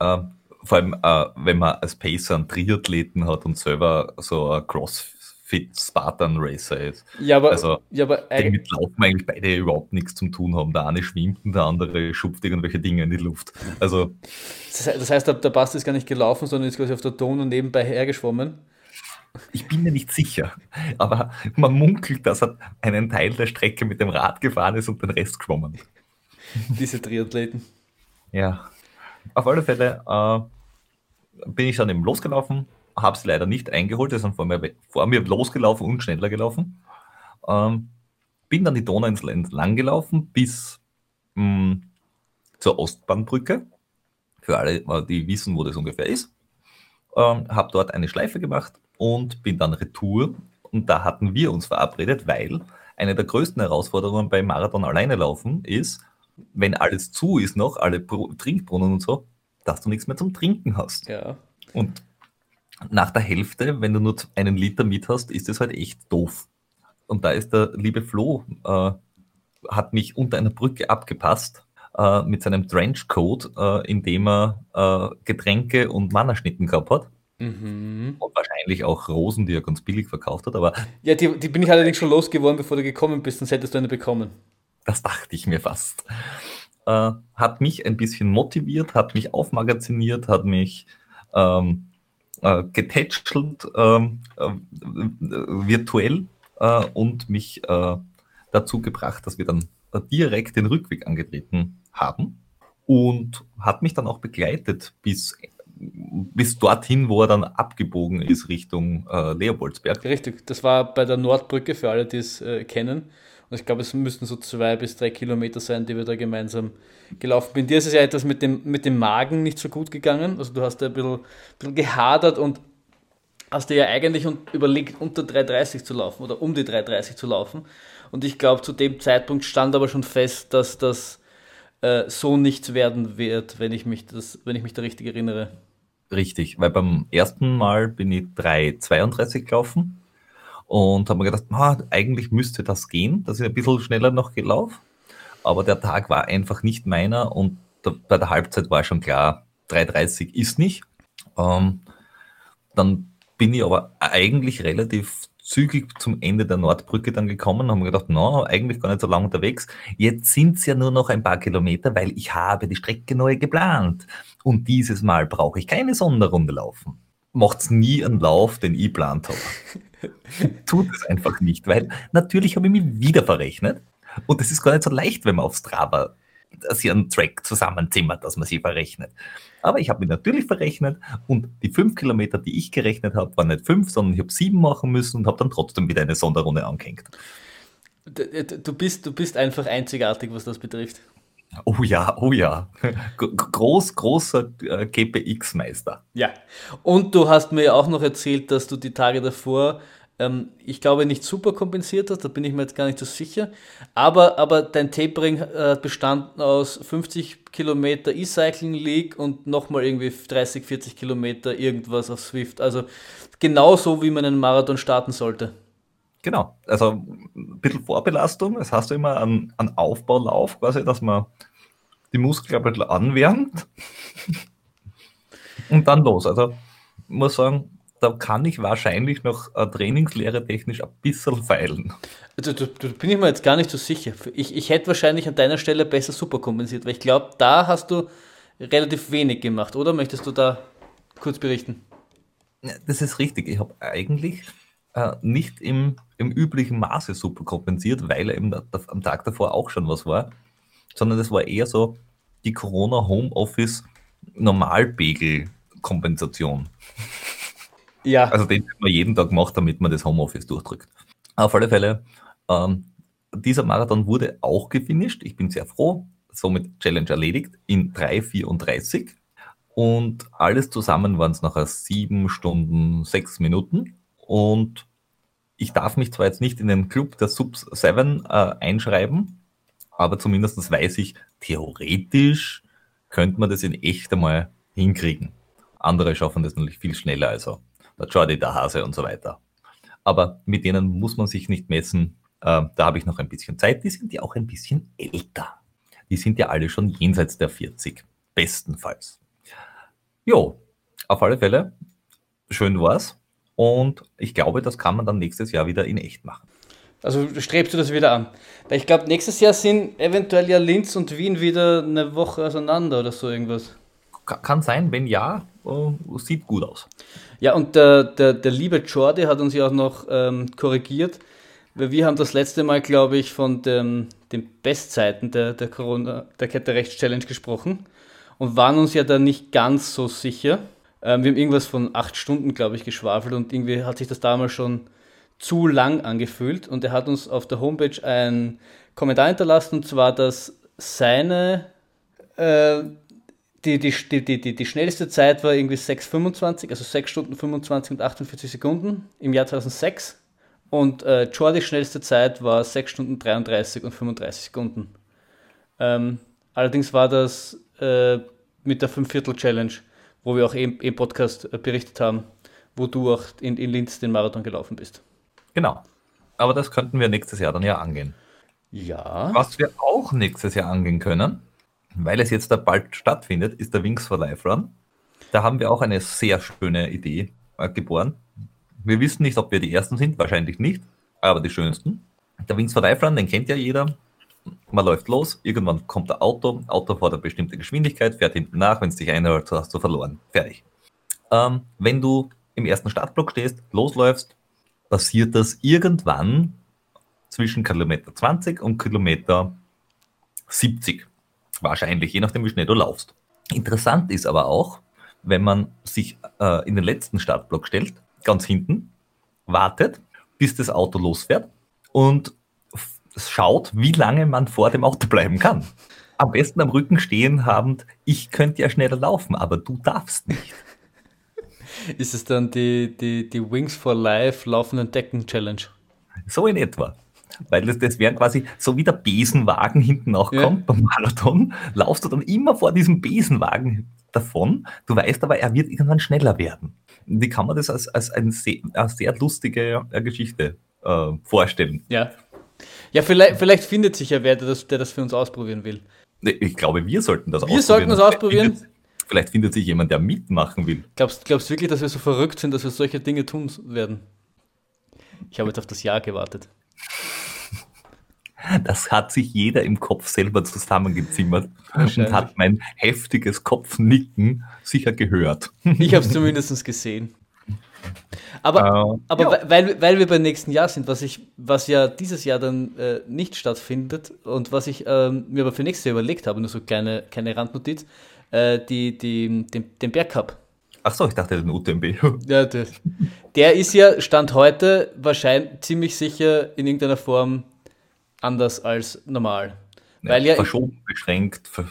Äh, vor allem, äh, wenn man als Pacer einen Triathleten hat und selber so ein Crossfit Spartan Racer ist. Ja, aber, also, ja, aber damit laufen eigentlich beide überhaupt nichts zum tun haben. Der eine schwimmt und der andere schupft irgendwelche Dinge in die Luft. Also, das heißt, der, der Bast ist gar nicht gelaufen, sondern ist quasi auf der Ton und nebenbei hergeschwommen. Ich bin mir nicht sicher, aber man munkelt, dass er einen Teil der Strecke mit dem Rad gefahren ist und den Rest geschwommen. Diese Triathleten. Ja, auf alle Fälle äh, bin ich dann eben losgelaufen, habe es leider nicht eingeholt, sie sind vor mir, vor mir losgelaufen und schneller gelaufen. Ähm, bin dann die Donauinsel entlang gelaufen bis mh, hm, zur Ostbahnbrücke. Für alle, die wissen, wo das ungefähr ist. Ähm, habe dort eine Schleife gemacht und bin dann retour. Und da hatten wir uns verabredet, weil eine der größten Herausforderungen beim Marathon alleine laufen ist, wenn alles zu ist noch, alle Trinkbrunnen und so, dass du nichts mehr zum Trinken hast. Ja. Und nach der Hälfte, wenn du nur einen Liter mit hast, ist es halt echt doof. Und da ist der liebe Flo, äh, hat mich unter einer Brücke abgepasst äh, mit seinem Trenchcoat, äh, in dem er äh, Getränke und Mannerschnitten gehabt hat. Mhm. Und wahrscheinlich auch Rosen, die er ganz billig verkauft hat. Aber ja, die, die bin ich allerdings schon losgeworden, bevor du gekommen bist, sonst hättest du eine bekommen. Das dachte ich mir fast. Äh, hat mich ein bisschen motiviert, hat mich aufmagaziniert, hat mich ähm, äh, getätschelt ähm, äh, virtuell äh, und mich äh, dazu gebracht, dass wir dann direkt den Rückweg angetreten haben und hat mich dann auch begleitet bis, bis dorthin, wo er dann abgebogen ist Richtung äh, Leopoldsberg. Richtig, das war bei der Nordbrücke für alle, die es äh, kennen. Und ich glaube, es müssten so zwei bis drei Kilometer sein, die wir da gemeinsam gelaufen sind. Dir ist es ja etwas mit dem, mit dem Magen nicht so gut gegangen. Also du hast ja ein bisschen, ein bisschen gehadert und hast dir ja eigentlich überlegt, unter 3,30 zu laufen oder um die 3,30 zu laufen. Und ich glaube, zu dem Zeitpunkt stand aber schon fest, dass das äh, so nichts werden wird, wenn ich, mich das, wenn ich mich da richtig erinnere. Richtig, weil beim ersten Mal bin ich 3,32 gelaufen und habe mir gedacht, ah, eigentlich müsste das gehen, dass ich ein bisschen schneller noch gelaufen. Aber der Tag war einfach nicht meiner und da, bei der Halbzeit war schon klar, 3,30 ist nicht. Ähm, dann bin ich aber eigentlich relativ zügig zum Ende der Nordbrücke dann gekommen und haben gedacht, na, eigentlich gar nicht so lange unterwegs. Jetzt sind es ja nur noch ein paar Kilometer, weil ich habe die Strecke neu geplant. Und dieses Mal brauche ich keine Sonderrunde laufen. Macht's nie einen Lauf, den ich geplant habe. Tut es einfach nicht, weil natürlich habe ich mich wieder verrechnet. Und es ist gar nicht so leicht, wenn man auf Strava sich einen Track zusammenzimmert, dass man sie verrechnet. Aber ich habe mich natürlich verrechnet und die fünf Kilometer, die ich gerechnet habe, waren nicht fünf, sondern ich habe sieben machen müssen und habe dann trotzdem wieder eine Sonderrunde angehängt. Du bist, du bist einfach einzigartig, was das betrifft. Oh ja, oh ja. Groß, großer äh, GPX-Meister. Ja. Und du hast mir ja auch noch erzählt, dass du die Tage davor ähm, ich glaube, nicht super kompensiert hast, da bin ich mir jetzt gar nicht so sicher. Aber, aber dein Tapering äh, bestanden aus 50 Kilometer E-Cycling League und nochmal irgendwie 30, 40 Kilometer irgendwas auf Swift. Also genau so, wie man einen Marathon starten sollte. Genau, also ein bisschen Vorbelastung, das heißt immer einen, einen Aufbaulauf, quasi, dass man die Muskeln ein bisschen anwärmt und dann los. Also ich muss sagen, da kann ich wahrscheinlich noch äh, Trainingslehre technisch ein bisschen feilen. Also, da, da, bin ich mir jetzt gar nicht so sicher. Ich, ich hätte wahrscheinlich an deiner Stelle besser super kompensiert, weil ich glaube, da hast du relativ wenig gemacht, oder? Möchtest du da kurz berichten? Das ist richtig. Ich habe eigentlich äh, nicht im, im üblichen Maße super kompensiert, weil eben da, da, am Tag davor auch schon was war, sondern es war eher so die Corona-Homeoffice-Normalpegel-Kompensation. Ja. Also den hat man jeden Tag gemacht, damit man das Homeoffice durchdrückt. Auf alle Fälle, ähm, dieser Marathon wurde auch gefinisht. Ich bin sehr froh. Somit Challenge erledigt in 3,34. Und alles zusammen waren es nachher sieben Stunden, sechs Minuten. Und ich darf mich zwar jetzt nicht in den Club der Subs 7 äh, einschreiben, aber zumindest weiß ich, theoretisch könnte man das in echt einmal hinkriegen. Andere schaffen das natürlich viel schneller. Also der Jordi, der Hase und so weiter. Aber mit denen muss man sich nicht messen. Äh, da habe ich noch ein bisschen Zeit. Die sind ja auch ein bisschen älter. Die sind ja alle schon jenseits der 40. Bestenfalls. Jo, auf alle Fälle, schön war's. Und ich glaube, das kann man dann nächstes Jahr wieder in echt machen. Also strebst du das wieder an? Weil ich glaube, nächstes Jahr sind eventuell ja Linz und Wien wieder eine Woche auseinander oder so irgendwas. Kann sein, wenn ja, äh, sieht gut aus. Ja, und der, der, der liebe Jordi hat uns ja auch noch ähm, korrigiert, weil wir haben das letzte Mal, glaube ich, von dem, den Bestzeiten der, der Corona, der Kette Rechts Challenge gesprochen und waren uns ja da nicht ganz so sicher. Ähm, wir haben irgendwas von acht Stunden, glaube ich, geschwafelt und irgendwie hat sich das damals schon zu lang angefühlt und er hat uns auf der Homepage einen Kommentar hinterlassen und zwar, dass seine äh, die, die, die, die, die schnellste Zeit war irgendwie 6,25, also 6 Stunden 25 und 48 Sekunden im Jahr 2006. Und äh, Jordys schnellste Zeit war 6 Stunden 33 und 35 Sekunden. Ähm, allerdings war das äh, mit der 5-Viertel-Challenge, wo wir auch im, im Podcast äh, berichtet haben, wo du auch in, in Linz den Marathon gelaufen bist. Genau. Aber das könnten wir nächstes Jahr dann ja angehen. Ja. Was wir auch nächstes Jahr angehen können, weil es jetzt da bald stattfindet, ist der Wings for Life Run. Da haben wir auch eine sehr schöne Idee äh, geboren. Wir wissen nicht, ob wir die Ersten sind, wahrscheinlich nicht, aber die schönsten. Der Wings for Life Run, den kennt ja jeder. Man läuft los, irgendwann kommt der Auto, Auto eine bestimmte Geschwindigkeit, fährt hinten nach, wenn es dich einhält, hast du verloren. Fertig. Ähm, wenn du im ersten Startblock stehst, losläufst, passiert das irgendwann zwischen Kilometer 20 und Kilometer 70. Wahrscheinlich, je nachdem, wie schnell du laufst. Interessant ist aber auch, wenn man sich äh, in den letzten Startblock stellt, ganz hinten, wartet, bis das Auto losfährt und schaut, wie lange man vor dem Auto bleiben kann. Am besten am Rücken stehen habend, ich könnte ja schneller laufen, aber du darfst nicht. Ist es dann die, die, die Wings for Life laufenden Decken Challenge? So in etwa. Weil das, das wäre quasi so wie der Besenwagen hinten auch ja. kommt beim Marathon, laufst du dann immer vor diesem Besenwagen davon. Du weißt aber, er wird irgendwann schneller werden. Wie kann man das als, als eine, sehr, sehr lustige äh, Geschichte äh, vorstellen? Ja. Ja, vielleicht, vielleicht findet sich ja wer, der das, der das für uns ausprobieren will. Ich glaube, wir sollten das wir ausprobieren. Wir sollten das ausprobieren. Vielleicht findet, vielleicht findet sich jemand, der mitmachen will. Glaubst du wirklich, dass wir so verrückt sind, dass wir solche Dinge tun werden? Ich habe jetzt auf das Ja gewartet. Das hat sich jeder im Kopf selber zusammengezimmert und hat mein heftiges Kopfnicken sicher gehört. Ich habe es zumindest gesehen. Aber, uh, aber ja. weil, weil wir beim nächsten Jahr sind, was, ich, was ja dieses Jahr dann äh, nicht stattfindet und was ich ähm, mir aber für nächstes Jahr überlegt habe, nur so kleine, kleine Randnotiz, äh, die, die, den, den Bergcup. Ach so, ich dachte den UTMB. ja, der, der ist ja, Stand heute, wahrscheinlich ziemlich sicher in irgendeiner Form anders als normal. Ja, weil ja verschoben, beschränkt, ver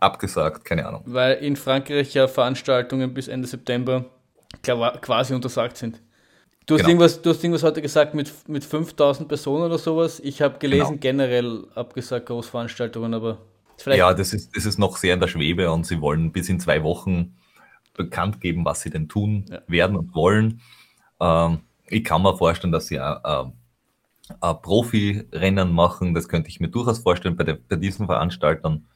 abgesagt, keine Ahnung. Weil in Frankreich ja Veranstaltungen bis Ende September quasi untersagt sind. Du hast, genau. irgendwas, du hast irgendwas heute gesagt mit, mit 5000 Personen oder sowas. Ich habe gelesen, genau. generell abgesagt Großveranstaltungen, aber vielleicht. Ja, das ist, das ist noch sehr in der Schwebe und sie wollen bis in zwei Wochen bekannt geben, was sie denn tun ja. werden und wollen. Ähm, ich kann mir vorstellen, dass sie äh, äh, Profi-Rennen machen. Das könnte ich mir durchaus vorstellen bei, der, bei diesen Veranstaltern,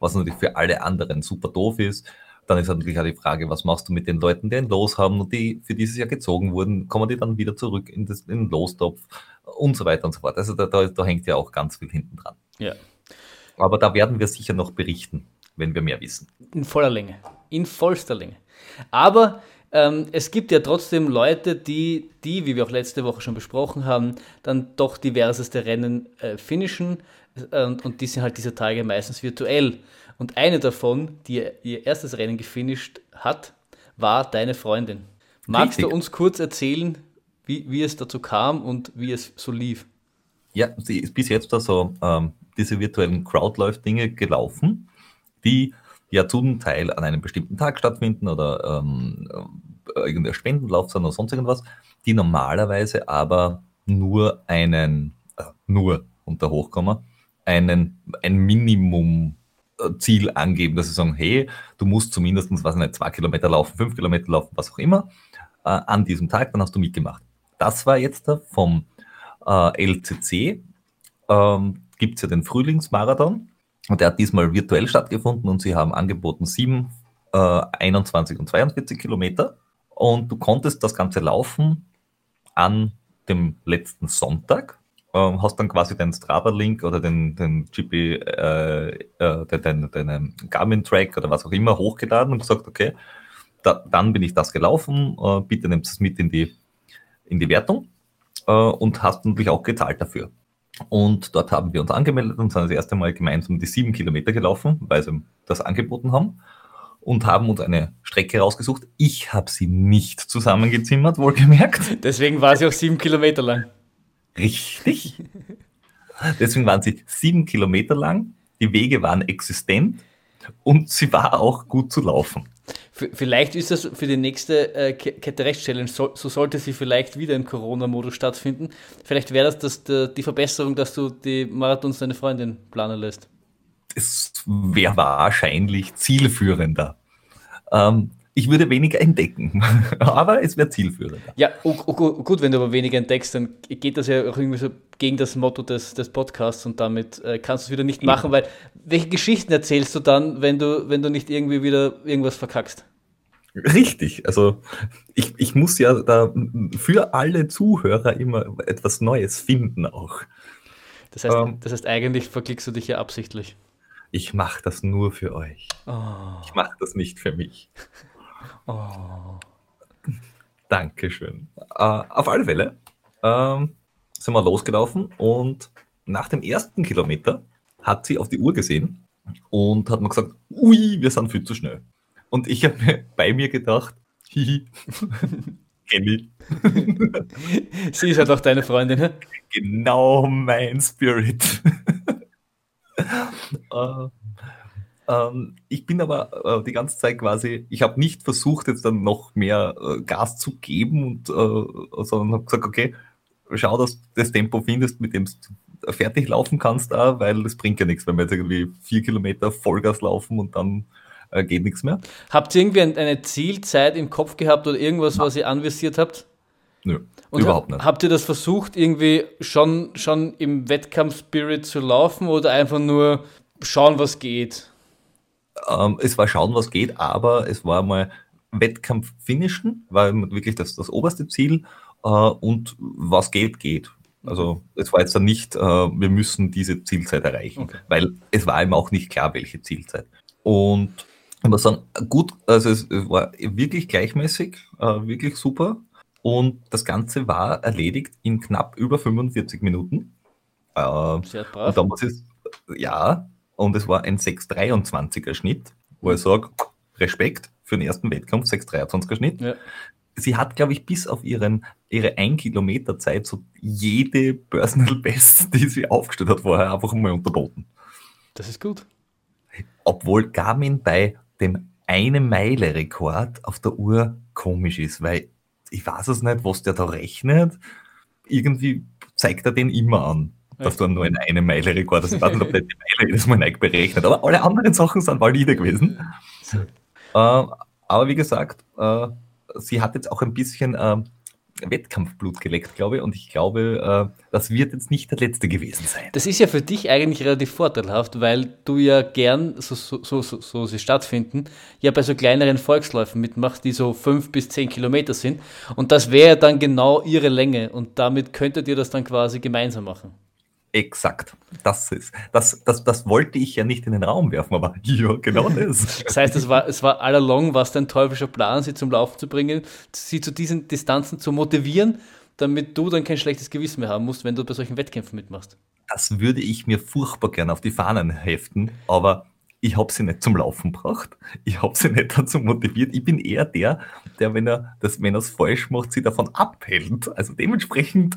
was natürlich für alle anderen super doof ist. Dann ist natürlich auch die Frage, was machst du mit den Leuten, die ein Los haben und die für dieses Jahr gezogen wurden, kommen die dann wieder zurück in, das, in den Lostopf und so weiter und so fort. Also da, da, da hängt ja auch ganz viel hinten dran. Ja. Aber da werden wir sicher noch berichten, wenn wir mehr wissen. In voller Länge. In vollster Länge. Aber ähm, es gibt ja trotzdem Leute, die, die, wie wir auch letzte Woche schon besprochen haben, dann doch diverseste Rennen äh, finishen äh, und, und die sind halt diese Tage meistens virtuell. Und eine davon, die ihr erstes Rennen gefinisht hat, war deine Freundin. Magst Richtig. du uns kurz erzählen, wie, wie es dazu kam und wie es so lief? Ja, sie ist bis jetzt also ähm, diese virtuellen Crowdläuft-Dinge gelaufen, die ja zum Teil an einem bestimmten Tag stattfinden oder ähm, äh, irgendein Spendenlauf sind oder sonst irgendwas, die normalerweise aber nur einen, äh, nur unter Hochkomma, einen, ein Minimum-Ziel angeben, dass sie sagen, hey, du musst zumindest, was nicht, zwei Kilometer laufen, fünf Kilometer laufen, was auch immer, äh, an diesem Tag, dann hast du mitgemacht. Das war jetzt vom äh, LCC, ähm, gibt es ja den Frühlingsmarathon, und der hat diesmal virtuell stattgefunden und sie haben angeboten 7, äh, 21 und 42 Kilometer. Und du konntest das Ganze laufen an dem letzten Sonntag. Ähm, hast dann quasi den Strava-Link oder den, den GP, äh, äh, den, den, den Garmin-Track oder was auch immer hochgeladen und gesagt, okay, da, dann bin ich das gelaufen, äh, bitte nimmst es mit in die, in die Wertung äh, und hast natürlich auch gezahlt dafür. Und dort haben wir uns angemeldet und sind das erste Mal gemeinsam die sieben Kilometer gelaufen, weil sie das angeboten haben. Und haben uns eine Strecke rausgesucht. Ich habe sie nicht zusammengezimmert, wohlgemerkt. Deswegen war sie auch sieben Kilometer lang. Richtig. Deswegen waren sie sieben Kilometer lang. Die Wege waren existent und sie war auch gut zu laufen. Vielleicht ist das für die nächste äh, Kette Rechts Challenge, so, so, sollte sie vielleicht wieder im Corona-Modus stattfinden. Vielleicht wäre das, das der, die Verbesserung, dass du die Marathons deine Freundin planen lässt. Es wäre wahrscheinlich zielführender. Ähm, ich würde weniger entdecken, aber es wäre zielführender. Ja, oh, oh, gut, wenn du aber weniger entdeckst, dann geht das ja auch irgendwie so gegen das Motto des, des Podcasts und damit äh, kannst du es wieder nicht machen, weil welche Geschichten erzählst du dann, wenn du, wenn du nicht irgendwie wieder irgendwas verkackst? Richtig, also ich, ich muss ja da für alle Zuhörer immer etwas Neues finden auch. Das heißt, ähm, das heißt eigentlich verklickst du dich ja absichtlich. Ich mache das nur für euch. Oh. Ich mache das nicht für mich. Oh. Dankeschön. Äh, auf alle Fälle ähm, sind wir losgelaufen und nach dem ersten Kilometer hat sie auf die Uhr gesehen und hat mir gesagt, ui, wir sind viel zu schnell. Und ich habe mir bei mir gedacht, hihi, Kenny. sie ist halt auch deine Freundin? Genau mein Spirit. uh, ähm, ich bin aber äh, die ganze Zeit quasi, ich habe nicht versucht, jetzt dann noch mehr äh, Gas zu geben, und, äh, sondern habe gesagt, okay, schau, dass du das Tempo findest, mit dem du fertig laufen kannst, weil das bringt ja nichts, wenn wir jetzt irgendwie vier Kilometer Vollgas laufen und dann äh, geht nichts mehr. Habt ihr irgendwie eine Zielzeit im Kopf gehabt oder irgendwas, ja. was ihr anvisiert habt? Nö, und überhaupt nicht. Habt ihr das versucht, irgendwie schon, schon im Wettkampf-Spirit zu laufen oder einfach nur schauen, was geht? Ähm, es war schauen, was geht, aber es war mal Wettkampf finishen, war wirklich das, das oberste Ziel äh, und was geht, geht. Also es war jetzt dann nicht, äh, wir müssen diese Zielzeit erreichen, okay. weil es war ihm auch nicht klar, welche Zielzeit. Und ich muss sagen, gut, also es war wirklich gleichmäßig, äh, wirklich super. Und das Ganze war erledigt in knapp über 45 Minuten. Äh, Sehr brav. Und da muss ich, ja, und es war ein 6,23er Schnitt, wo ich sage, Respekt für den ersten Wettkampf, 6,23er Schnitt. Ja. Sie hat, glaube ich, bis auf ihren, ihre 1 Kilometer Zeit so jede Personal Best, die sie aufgestellt hat, vorher einfach mal unterboten. Das ist gut. Obwohl Garmin bei dem eine Meile Rekord auf der Uhr komisch ist, weil ich weiß es nicht, was der da rechnet. Irgendwie zeigt er den immer an dass du nur in eine Meile Rekord hast. Ich weiß nicht, ob der die Meile jedes Mal neu berechnet, aber alle anderen Sachen sind valide gewesen. äh, aber wie gesagt, äh, sie hat jetzt auch ein bisschen äh, Wettkampfblut geleckt, glaube ich, und ich glaube, äh, das wird jetzt nicht der letzte gewesen sein. Das ist ja für dich eigentlich relativ vorteilhaft, weil du ja gern, so, so, so, so sie stattfinden, ja bei so kleineren Volksläufen mitmachst, die so fünf bis zehn Kilometer sind. Und das wäre dann genau ihre Länge und damit könntet ihr das dann quasi gemeinsam machen. Exakt. Das ist, das, das, das wollte ich ja nicht in den Raum werfen, aber ja, genau das. Das heißt, es war, es war all along was dein teuflischer Plan, sie zum Laufen zu bringen, sie zu diesen Distanzen zu motivieren, damit du dann kein schlechtes Gewissen mehr haben musst, wenn du bei solchen Wettkämpfen mitmachst. Das würde ich mir furchtbar gerne auf die Fahnen heften, aber ich habe sie nicht zum Laufen gebracht. Ich habe sie nicht dazu motiviert. Ich bin eher der, der, wenn er das, wenn er es falsch macht, sie davon abhält. Also dementsprechend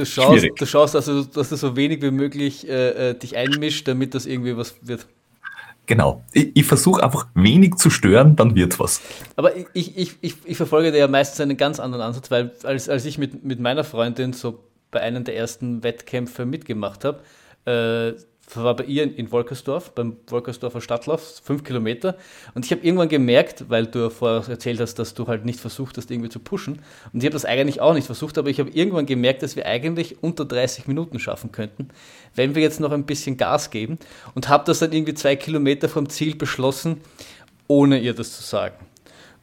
Du schaust, du schaust also, dass du so wenig wie möglich äh, äh, dich einmischt, damit das irgendwie was wird. Genau. Ich, ich versuche einfach wenig zu stören, dann wird was. Aber ich, ich, ich, ich verfolge da ja meistens einen ganz anderen Ansatz, weil als, als ich mit, mit meiner Freundin so bei einem der ersten Wettkämpfe mitgemacht habe, äh, war bei ihr in Wolkersdorf, beim Wolkersdorfer Stadtlauf, fünf Kilometer. Und ich habe irgendwann gemerkt, weil du vorher erzählt hast, dass du halt nicht versucht hast, irgendwie zu pushen. Und ich habe das eigentlich auch nicht versucht, aber ich habe irgendwann gemerkt, dass wir eigentlich unter 30 Minuten schaffen könnten, wenn wir jetzt noch ein bisschen Gas geben. Und habe das dann irgendwie zwei Kilometer vom Ziel beschlossen, ohne ihr das zu sagen.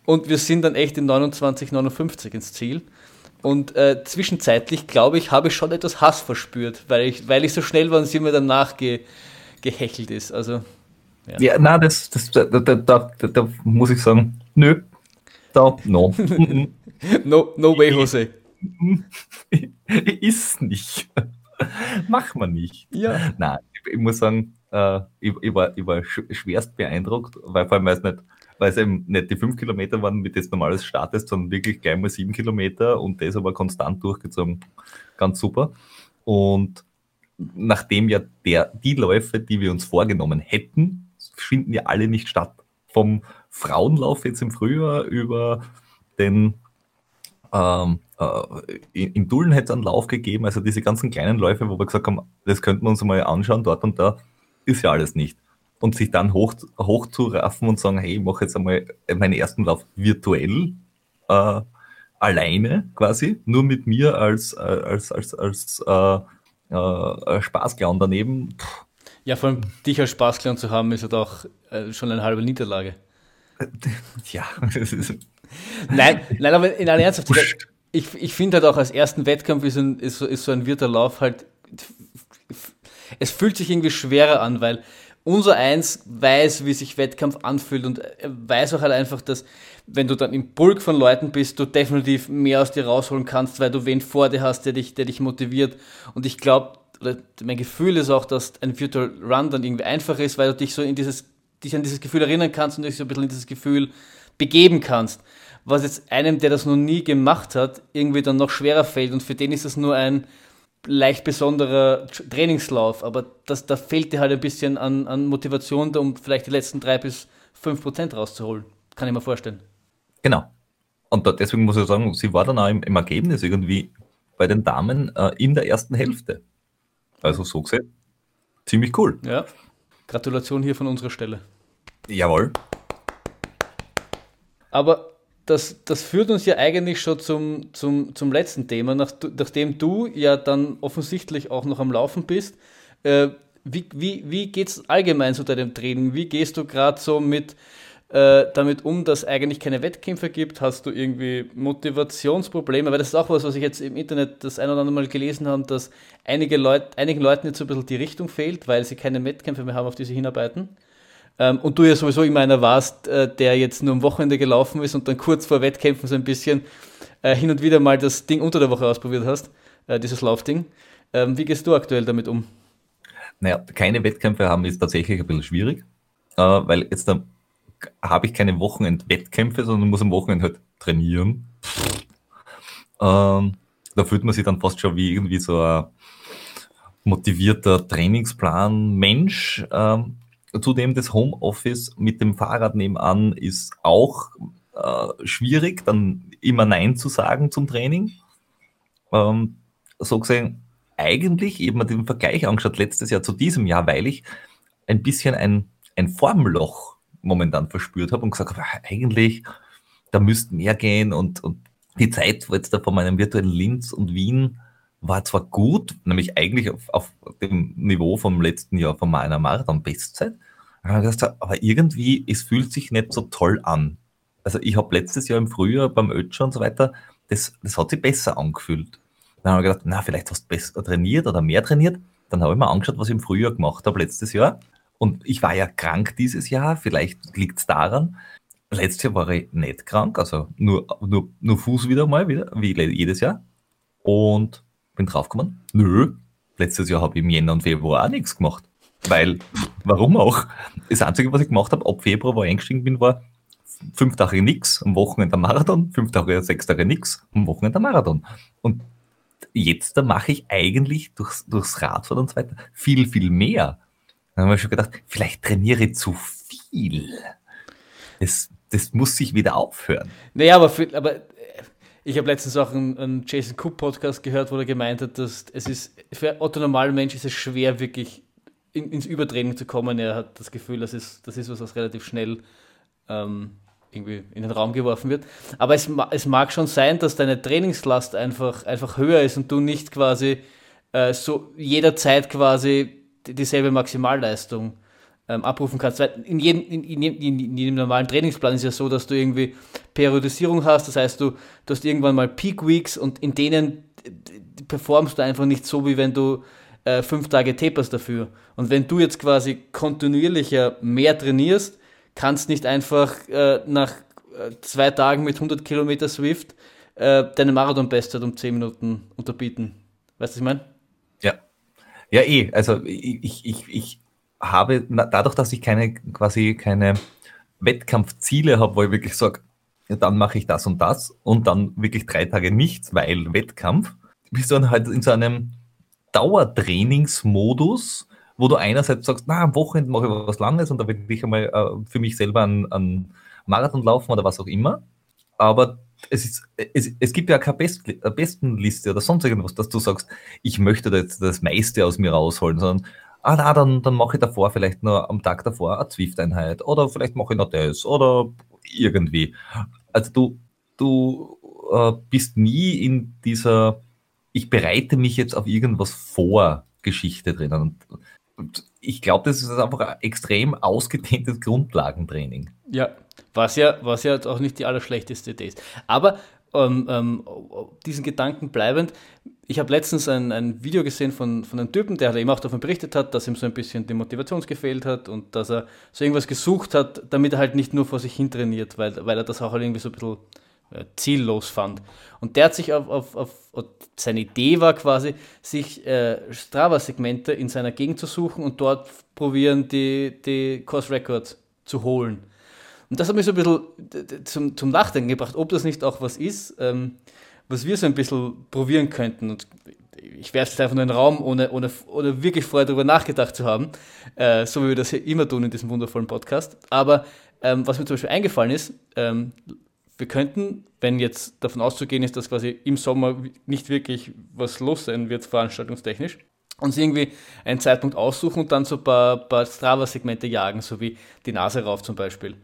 Und wir sind dann echt in 29,59 ins Ziel. Und äh, zwischenzeitlich, glaube ich, habe ich schon etwas Hass verspürt, weil ich, weil ich so schnell war und sie mir danach ge, gehechelt ist. Also, ja, ja na, das, das, da, da, da, da, muss ich sagen, nö, da, no. no, no way, Jose. ist nicht. Mach man nicht. Ja. Nein, ich, ich muss sagen, äh, ich, ich, war, ich war schwerst beeindruckt, weil vor allem, weil es nicht weil es eben nicht die fünf Kilometer waren, mit des normales startest, sondern wirklich gleich mal sieben Kilometer und das aber konstant durchgezogen. Ganz super. Und nachdem ja der, die Läufe, die wir uns vorgenommen hätten, finden ja alle nicht statt. Vom Frauenlauf jetzt im Frühjahr über den ähm, äh, in, in Dullen hätte es einen Lauf gegeben, also diese ganzen kleinen Läufe, wo wir gesagt haben, das könnten wir uns mal anschauen, dort und da, ist ja alles nicht und sich dann hoch, hoch zu raffen und sagen, hey, ich mache jetzt einmal meinen ersten Lauf virtuell, äh, alleine quasi, nur mit mir als, äh, als, als, als äh, äh, Spaßclown daneben. Puh. Ja, vor allem dich als Spaßclown zu haben, ist ja doch äh, schon eine halbe Niederlage. Ja. nein, nein, aber in aller Ernsthaftigkeit, ich, ich finde halt auch als ersten Wettkampf ist, ein, ist, so, ist so ein virtueller Lauf halt, es fühlt sich irgendwie schwerer an, weil unser Eins weiß, wie sich Wettkampf anfühlt und weiß auch halt einfach, dass wenn du dann im Pulk von Leuten bist, du definitiv mehr aus dir rausholen kannst, weil du wen vor dir hast, der dich, der dich motiviert. Und ich glaube, mein Gefühl ist auch, dass ein Virtual Run dann irgendwie einfach ist, weil du dich so in dieses, dich an dieses Gefühl erinnern kannst und dich so ein bisschen in dieses Gefühl begeben kannst. Was jetzt einem, der das noch nie gemacht hat, irgendwie dann noch schwerer fällt und für den ist es nur ein leicht besonderer Trainingslauf, aber das, da fehlt dir halt ein bisschen an, an Motivation, um vielleicht die letzten drei bis fünf Prozent rauszuholen. Kann ich mir vorstellen. Genau. Und da, deswegen muss ich sagen, sie war dann auch im, im Ergebnis irgendwie bei den Damen äh, in der ersten Hälfte. Also so gesehen, ziemlich cool. Ja. Gratulation hier von unserer Stelle. Jawohl. Aber das, das führt uns ja eigentlich schon zum, zum, zum letzten Thema, Nach, nachdem du ja dann offensichtlich auch noch am Laufen bist. Äh, wie wie, wie geht es allgemein zu deinem Training? Wie gehst du gerade so mit äh, damit um, dass eigentlich keine Wettkämpfe gibt? Hast du irgendwie Motivationsprobleme? Weil das ist auch was, was ich jetzt im Internet das ein oder andere Mal gelesen habe, dass einige Leut, einigen Leuten jetzt so ein bisschen die Richtung fehlt, weil sie keine Wettkämpfe mehr haben, auf die sie hinarbeiten. Ähm, und du ja sowieso immer einer warst, äh, der jetzt nur am Wochenende gelaufen ist und dann kurz vor Wettkämpfen so ein bisschen äh, hin und wieder mal das Ding unter der Woche ausprobiert hast, äh, dieses Laufding. Ähm, wie gehst du aktuell damit um? Naja, keine Wettkämpfe haben ist tatsächlich ein bisschen schwierig, weil jetzt habe ich keine Wochenend-Wettkämpfe, sondern muss am Wochenende halt trainieren. Ähm, da fühlt man sich dann fast schon wie irgendwie so ein motivierter Trainingsplan-Mensch. Ähm, zudem das Homeoffice mit dem Fahrrad nebenan ist auch äh, schwierig, dann immer Nein zu sagen zum Training. Ähm, so gesehen, eigentlich, eben den Vergleich angeschaut, letztes Jahr zu diesem Jahr, weil ich ein bisschen ein, ein Formloch momentan verspürt habe und gesagt habe, eigentlich, da müsste mehr gehen und, und die Zeit jetzt da von meinem virtuellen Linz und Wien war zwar gut, nämlich eigentlich auf, auf dem Niveau vom letzten Jahr von meiner Marathon-Bestzeit, aber irgendwie, es fühlt sich nicht so toll an. Also ich habe letztes Jahr im Frühjahr beim Ötscher und so weiter, das, das hat sich besser angefühlt. Dann habe ich gedacht, na, vielleicht hast du besser trainiert oder mehr trainiert. Dann habe ich mir angeschaut, was ich im Frühjahr gemacht habe letztes Jahr. Und ich war ja krank dieses Jahr, vielleicht liegt es daran. Letztes Jahr war ich nicht krank, also nur, nur, nur Fuß wieder mal, wieder, wie jedes Jahr. Und bin draufgekommen, nö, letztes Jahr habe ich im Jänner und Februar auch nichts gemacht. Weil, warum auch? Das Einzige, was ich gemacht habe, ab Februar, wo ich eingestiegen bin, war fünf Tage nix, am Wochenende Marathon, fünf Tage, sechs Tage nix, am Wochenende Marathon. Und jetzt da mache ich eigentlich durchs, durchs Radfahren und so weiter viel, viel mehr. Dann haben wir schon gedacht, vielleicht trainiere ich zu viel. Das, das muss sich wieder aufhören. Naja, aber, für, aber ich habe letztens auch einen, einen Jason Cook Podcast gehört, wo er gemeint hat, dass es ist, für Otto normalen Mensch ist es schwer, wirklich in, ins Übertraining zu kommen. Er hat das Gefühl, das ist, das ist was, was relativ schnell ähm, irgendwie in den Raum geworfen wird. Aber es, es mag schon sein, dass deine Trainingslast einfach, einfach höher ist und du nicht quasi äh, so jederzeit quasi dieselbe Maximalleistung ähm, abrufen kannst. Weil in jedem, in, in, in, jedem normalen Trainingsplan ist ja so, dass du irgendwie Periodisierung hast. Das heißt, du, du hast irgendwann mal Peak Weeks und in denen performst du einfach nicht so, wie wenn du äh, fünf Tage taperst dafür. Und wenn du jetzt quasi kontinuierlicher mehr trainierst, kannst nicht einfach äh, nach äh, zwei Tagen mit 100 Kilometer Swift äh, deine Marathon-Bestzeit um 10 Minuten unterbieten. Weißt du, was ich meine? Ja. Ja, eh. Also ich, ich, ich habe, dadurch, dass ich keine quasi keine Wettkampfziele habe, wo ich wirklich sage, ja, dann mache ich das und das und dann wirklich drei Tage nichts, weil Wettkampf, bist du dann halt in so einem Dauertrainingsmodus, wo du einerseits sagst, na, am Wochenende mache ich was Langes und da will ich einmal äh, für mich selber einen, Marathon laufen oder was auch immer. Aber es, ist, es, es gibt ja keine Best, Bestenliste oder sonst irgendwas, dass du sagst, ich möchte jetzt das meiste aus mir rausholen, sondern ah na, dann, dann mache ich davor vielleicht nur am Tag davor eine Zwift-Einheit oder vielleicht mache ich noch das oder irgendwie. Also du, du äh, bist nie in dieser, ich bereite mich jetzt auf irgendwas vor Geschichte drinnen. Und, und ich glaube, das ist einfach ein extrem ausgedehntes Grundlagentraining. Ja, was ja, was ja auch nicht die allerschlechteste Idee ist. Aber ähm, ähm, diesen Gedanken bleibend, ich habe letztens ein, ein Video gesehen von, von einem Typen, der halt eben auch davon berichtet hat, dass ihm so ein bisschen die Motivation gefehlt hat und dass er so irgendwas gesucht hat, damit er halt nicht nur vor sich hin trainiert, weil, weil er das auch halt irgendwie so ein bisschen äh, ziellos fand. Und der hat sich auf, auf, auf seine Idee war quasi, sich äh, Strava-Segmente in seiner Gegend zu suchen und dort probieren, die, die Course Records zu holen. Und das hat mich so ein bisschen zum, zum Nachdenken gebracht, ob das nicht auch was ist, ähm, was wir so ein bisschen probieren könnten. Und ich werfe es einfach nur in den Raum, ohne, ohne, ohne wirklich vorher darüber nachgedacht zu haben, äh, so wie wir das hier immer tun in diesem wundervollen Podcast. Aber ähm, was mir zum Beispiel eingefallen ist, ähm, wir könnten, wenn jetzt davon auszugehen ist, dass quasi im Sommer nicht wirklich was los sein wird, veranstaltungstechnisch, uns irgendwie einen Zeitpunkt aussuchen und dann so ein paar, paar Strava-Segmente jagen, so wie die Nase rauf zum Beispiel.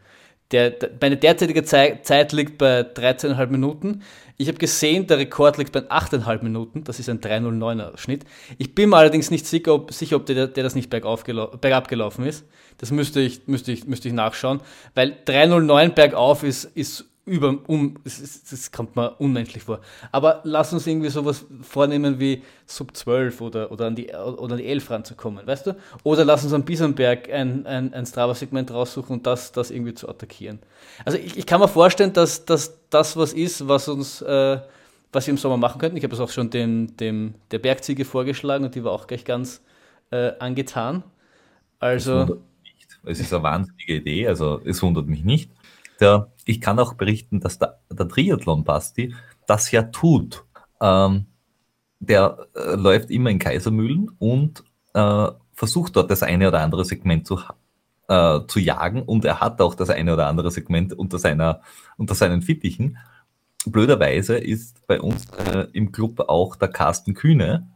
Der, der, meine derzeitige Zeit, Zeit liegt bei 13,5 Minuten. Ich habe gesehen, der Rekord liegt bei 8,5 Minuten. Das ist ein 309er Schnitt. Ich bin mir allerdings nicht sicher, ob, sicher, ob der, der das nicht bergauf bergab gelaufen ist. Das müsste ich, müsste, ich, müsste ich nachschauen, weil 309 bergauf ist, ist über, um, das, das, kommt mir unmenschlich vor. Aber lass uns irgendwie sowas vornehmen wie Sub 12 oder, oder, an, die, oder an die 11 ranzukommen, weißt du? Oder lass uns am Bisonberg ein, ein, ein Strava-Segment raussuchen und das, das irgendwie zu attackieren. Also ich, ich kann mir vorstellen, dass, dass das was ist, was uns, äh, was wir im Sommer machen könnten. Ich habe es auch schon dem, dem, der Bergziege vorgeschlagen und die war auch gleich ganz äh, angetan. Also. Es ist eine wahnsinnige Idee, also es wundert mich nicht. Der, ich kann auch berichten, dass der, der Triathlon-Basti das ja tut. Ähm, der äh, läuft immer in Kaisermühlen und äh, versucht dort das eine oder andere Segment zu, äh, zu jagen und er hat auch das eine oder andere Segment unter, seiner, unter seinen Fittichen. Blöderweise ist bei uns äh, im Club auch der Carsten Kühne,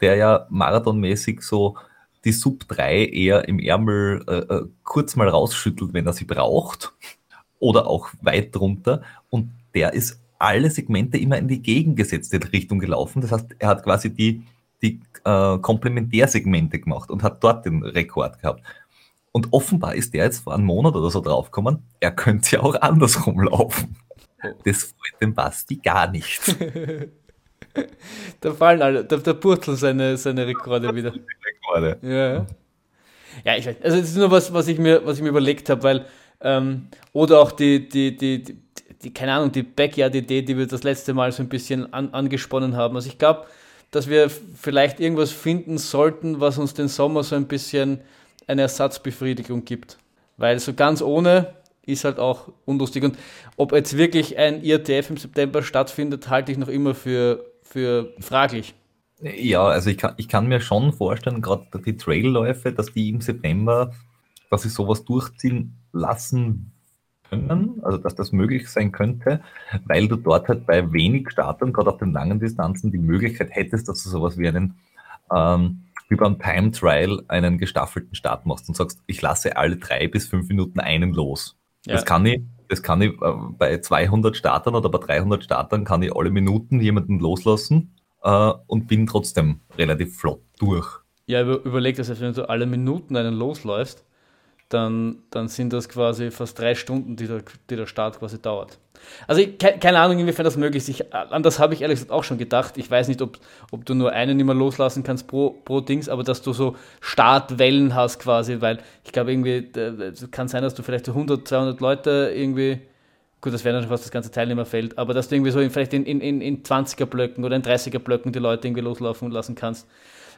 der ja marathonmäßig so die Sub 3 eher im Ärmel äh, äh, kurz mal rausschüttelt, wenn er sie braucht oder auch weit drunter. Und der ist alle Segmente immer in die gegengesetzte Richtung gelaufen. Das heißt, er hat quasi die, die äh, Komplementärsegmente gemacht und hat dort den Rekord gehabt. Und offenbar ist der jetzt vor einem Monat oder so draufgekommen, er könnte ja auch andersrum laufen. Das freut den Basti gar nicht. da fallen alle, da, da purzeln seine, seine Rekorde wieder. Rekorde. Ja. Ja, ich weiß. Also das ist nur was, was ich mir, was ich mir überlegt habe, weil ähm, oder auch die, die, die, die, die, keine Ahnung, die Backyard-Idee, die wir das letzte Mal so ein bisschen an, angesponnen haben. Also ich glaube, dass wir vielleicht irgendwas finden sollten, was uns den Sommer so ein bisschen eine Ersatzbefriedigung gibt. Weil so ganz ohne ist halt auch unlustig. Und ob jetzt wirklich ein IRTF im September stattfindet, halte ich noch immer für, für fraglich. Ja, also ich kann, ich kann mir schon vorstellen, gerade die Trailläufe, dass die im September, dass sie sowas durchziehen lassen können, also dass das möglich sein könnte, weil du dort halt bei wenig Startern, gerade auf den langen Distanzen, die Möglichkeit hättest, dass du sowas wie einen, ähm, wie beim Time Trial einen gestaffelten Start machst und sagst, ich lasse alle drei bis fünf Minuten einen los. Ja. Das kann ich, das kann ich äh, bei 200 Startern oder bei 300 Startern kann ich alle Minuten jemanden loslassen äh, und bin trotzdem relativ flott durch. Ja, überleg das, wenn du alle Minuten einen losläufst, dann, dann sind das quasi fast drei Stunden, die der, die der Start quasi dauert. Also ich, keine Ahnung, inwiefern das möglich ist. Ich, an das habe ich ehrlich gesagt auch schon gedacht. Ich weiß nicht, ob, ob du nur einen immer loslassen kannst pro, pro Dings, aber dass du so Startwellen hast quasi, weil ich glaube irgendwie, es kann sein, dass du vielleicht so 100, 200 Leute irgendwie, gut, das wäre dann schon fast das ganze Teilnehmerfeld, aber dass du irgendwie so in, vielleicht in, in, in 20er Blöcken oder in 30er Blöcken die Leute irgendwie loslaufen lassen kannst.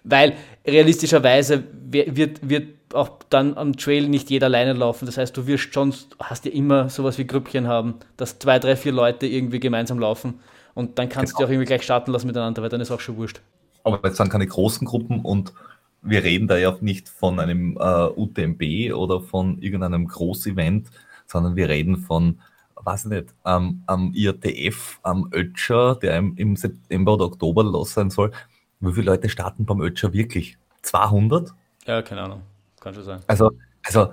Weil realistischerweise wird, wird auch dann am Trail nicht jeder alleine laufen. Das heißt, du wirst schon, hast ja immer sowas wie Grüppchen haben, dass zwei, drei, vier Leute irgendwie gemeinsam laufen. Und dann kannst genau. du auch irgendwie gleich starten lassen miteinander, weil dann ist auch schon wurscht. Aber jetzt sind keine großen Gruppen und wir reden da ja auch nicht von einem äh, UTMB oder von irgendeinem Großevent, sondern wir reden von, weiß ich nicht, ähm, am IATF, am Ötscher, der im, im September oder Oktober los sein soll. Wie viele Leute starten beim Ötscher wirklich? 200? Ja, keine Ahnung. Kann schon sein. Also, also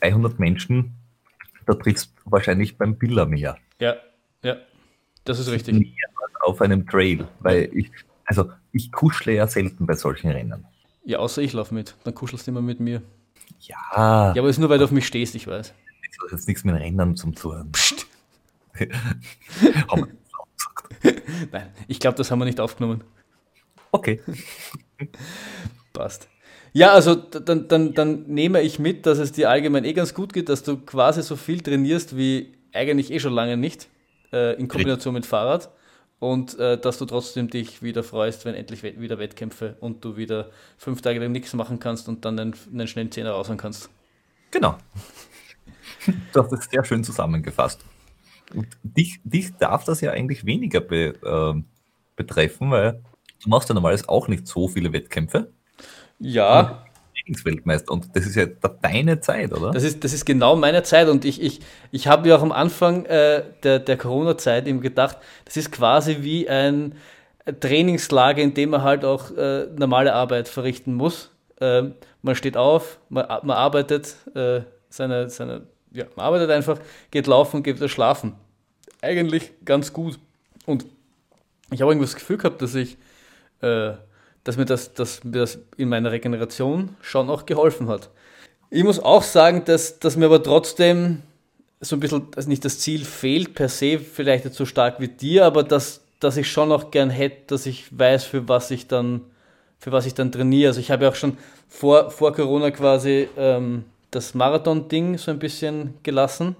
300 Menschen, da triffst du wahrscheinlich beim Biller mehr. Ja, ja, das ist richtig. Mehr auf einem Trail, weil ich, also ich kuschle ja selten bei solchen Rennen. Ja, außer ich laufe mit, dann kuschelst du immer mit mir. Ja. Ja, aber es ist nur, weil du auf mich stehst, ich weiß. Das hat jetzt nichts mit Rennen zum Zuhören. Psst. Nein, ich glaube, das haben wir nicht aufgenommen. Okay. Passt. Ja, also dann, dann, dann nehme ich mit, dass es dir allgemein eh ganz gut geht, dass du quasi so viel trainierst wie eigentlich eh schon lange nicht. äh, in Kombination mit Fahrrad und äh, dass du trotzdem dich wieder freust, wenn endlich wieder Wettkämpfe und du wieder fünf Tage lang nichts machen kannst und dann einen, einen schnellen Zehner raushauen kannst. Genau. Du hast es sehr schön zusammengefasst. Und dich, dich darf das ja eigentlich weniger be, äh, betreffen, weil du machst ja normalerweise auch nicht so viele Wettkämpfe. Ja. Trainingsweltmeister und das ist ja deine Zeit, oder? Das ist, das ist genau meine Zeit und ich, ich, ich habe ja auch am Anfang äh, der, der Corona-Zeit eben gedacht, das ist quasi wie ein Trainingslager, in dem man halt auch äh, normale Arbeit verrichten muss. Äh, man steht auf, man, man arbeitet äh, seine, seine, ja, man arbeitet einfach, geht laufen, geht wieder schlafen. Eigentlich ganz gut. Und ich habe irgendwie das Gefühl gehabt, dass ich äh, dass mir das, dass mir das in meiner Regeneration schon auch geholfen hat. Ich muss auch sagen, dass, dass mir aber trotzdem so ein bisschen, also nicht das Ziel fehlt per se, vielleicht nicht so stark wie dir, aber dass, dass ich schon auch gern hätte, dass ich weiß, für was ich dann, für was ich dann trainiere. Also ich habe ja auch schon vor, vor Corona quasi ähm, das Marathon-Ding so ein bisschen gelassen.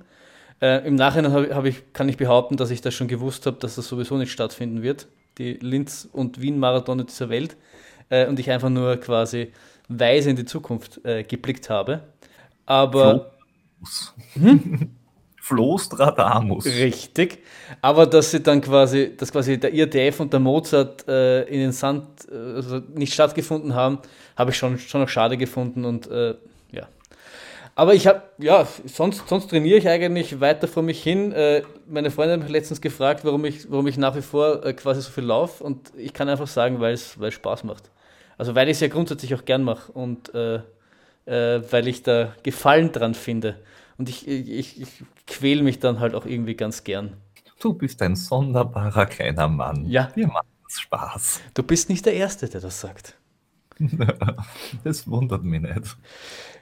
Äh, Im Nachhinein hab, hab ich, kann ich behaupten, dass ich das schon gewusst habe, dass das sowieso nicht stattfinden wird. Die Linz- und Wien-Marathone dieser Welt äh, und ich einfach nur quasi weise in die Zukunft äh, geblickt habe. Aber. Hm? Flostradamus. Richtig. Aber dass sie dann quasi, dass quasi der IRTF und der Mozart äh, in den Sand äh, also nicht stattgefunden haben, habe ich schon, schon noch schade gefunden und äh, ja. Aber ich habe, ja, sonst, sonst trainiere ich eigentlich weiter vor mich hin. Äh, meine Freundin hat mich letztens gefragt, warum ich, warum ich nach wie vor äh, quasi so viel laufe und ich kann einfach sagen, weil es Spaß macht. Also weil ich es ja grundsätzlich auch gern mache und äh, äh, weil ich da Gefallen dran finde. Und ich, ich, ich quäle mich dann halt auch irgendwie ganz gern. Du bist ein sonderbarer kleiner Mann. Ja. Dir macht es Spaß. Du bist nicht der Erste, der das sagt. das wundert mich nicht.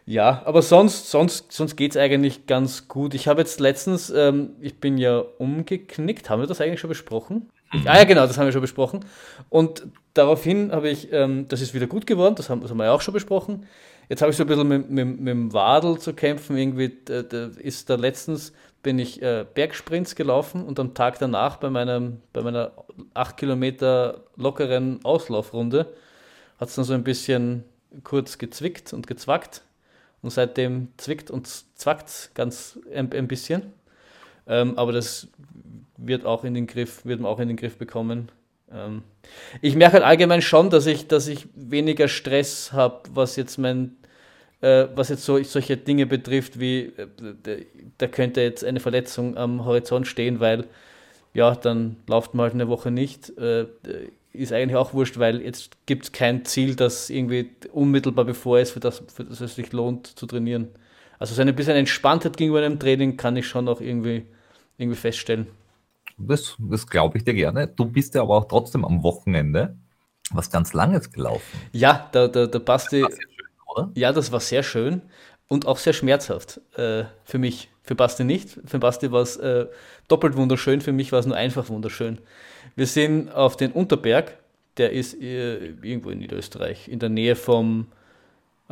Ja, aber sonst, sonst, sonst geht es eigentlich ganz gut. Ich habe jetzt letztens, ähm, ich bin ja umgeknickt, haben wir das eigentlich schon besprochen? Ich, ah ja, genau, das haben wir schon besprochen. Und daraufhin habe ich, ähm, das ist wieder gut geworden, das haben, das haben wir ja auch schon besprochen. Jetzt habe ich so ein bisschen mit, mit, mit dem Wadel zu kämpfen. Irgendwie da ist da letztens bin ich äh, Bergsprints gelaufen und am Tag danach bei, meinem, bei meiner 8 Kilometer lockeren Auslaufrunde hat es dann so ein bisschen kurz gezwickt und gezwackt. Und seitdem zwickt und zwackt ganz ein, ein bisschen. Ähm, aber das wird auch in den Griff, wird man auch in den Griff bekommen. Ähm, ich merke halt allgemein schon, dass ich, dass ich weniger Stress habe, was jetzt mein, äh, was jetzt so, solche Dinge betrifft, wie äh, da könnte jetzt eine Verletzung am Horizont stehen, weil ja, dann läuft man halt eine Woche nicht. Äh, ist eigentlich auch wurscht, weil jetzt gibt es kein Ziel, das irgendwie unmittelbar bevor ist, für das, für das es sich lohnt zu trainieren. Also so ein bisschen Entspanntheit gegenüber einem Training kann ich schon auch irgendwie, irgendwie feststellen. Das, das glaube ich dir gerne. Du bist ja aber auch trotzdem am Wochenende was ganz Langes gelaufen. Ja, der, der, der Basti. Das schön, oder? Ja, das war sehr schön und auch sehr schmerzhaft äh, für mich. Für Basti nicht. Für Basti war es äh, doppelt wunderschön, für mich war es nur einfach wunderschön. Wir sind auf den Unterberg, der ist äh, irgendwo in Niederösterreich, in der Nähe vom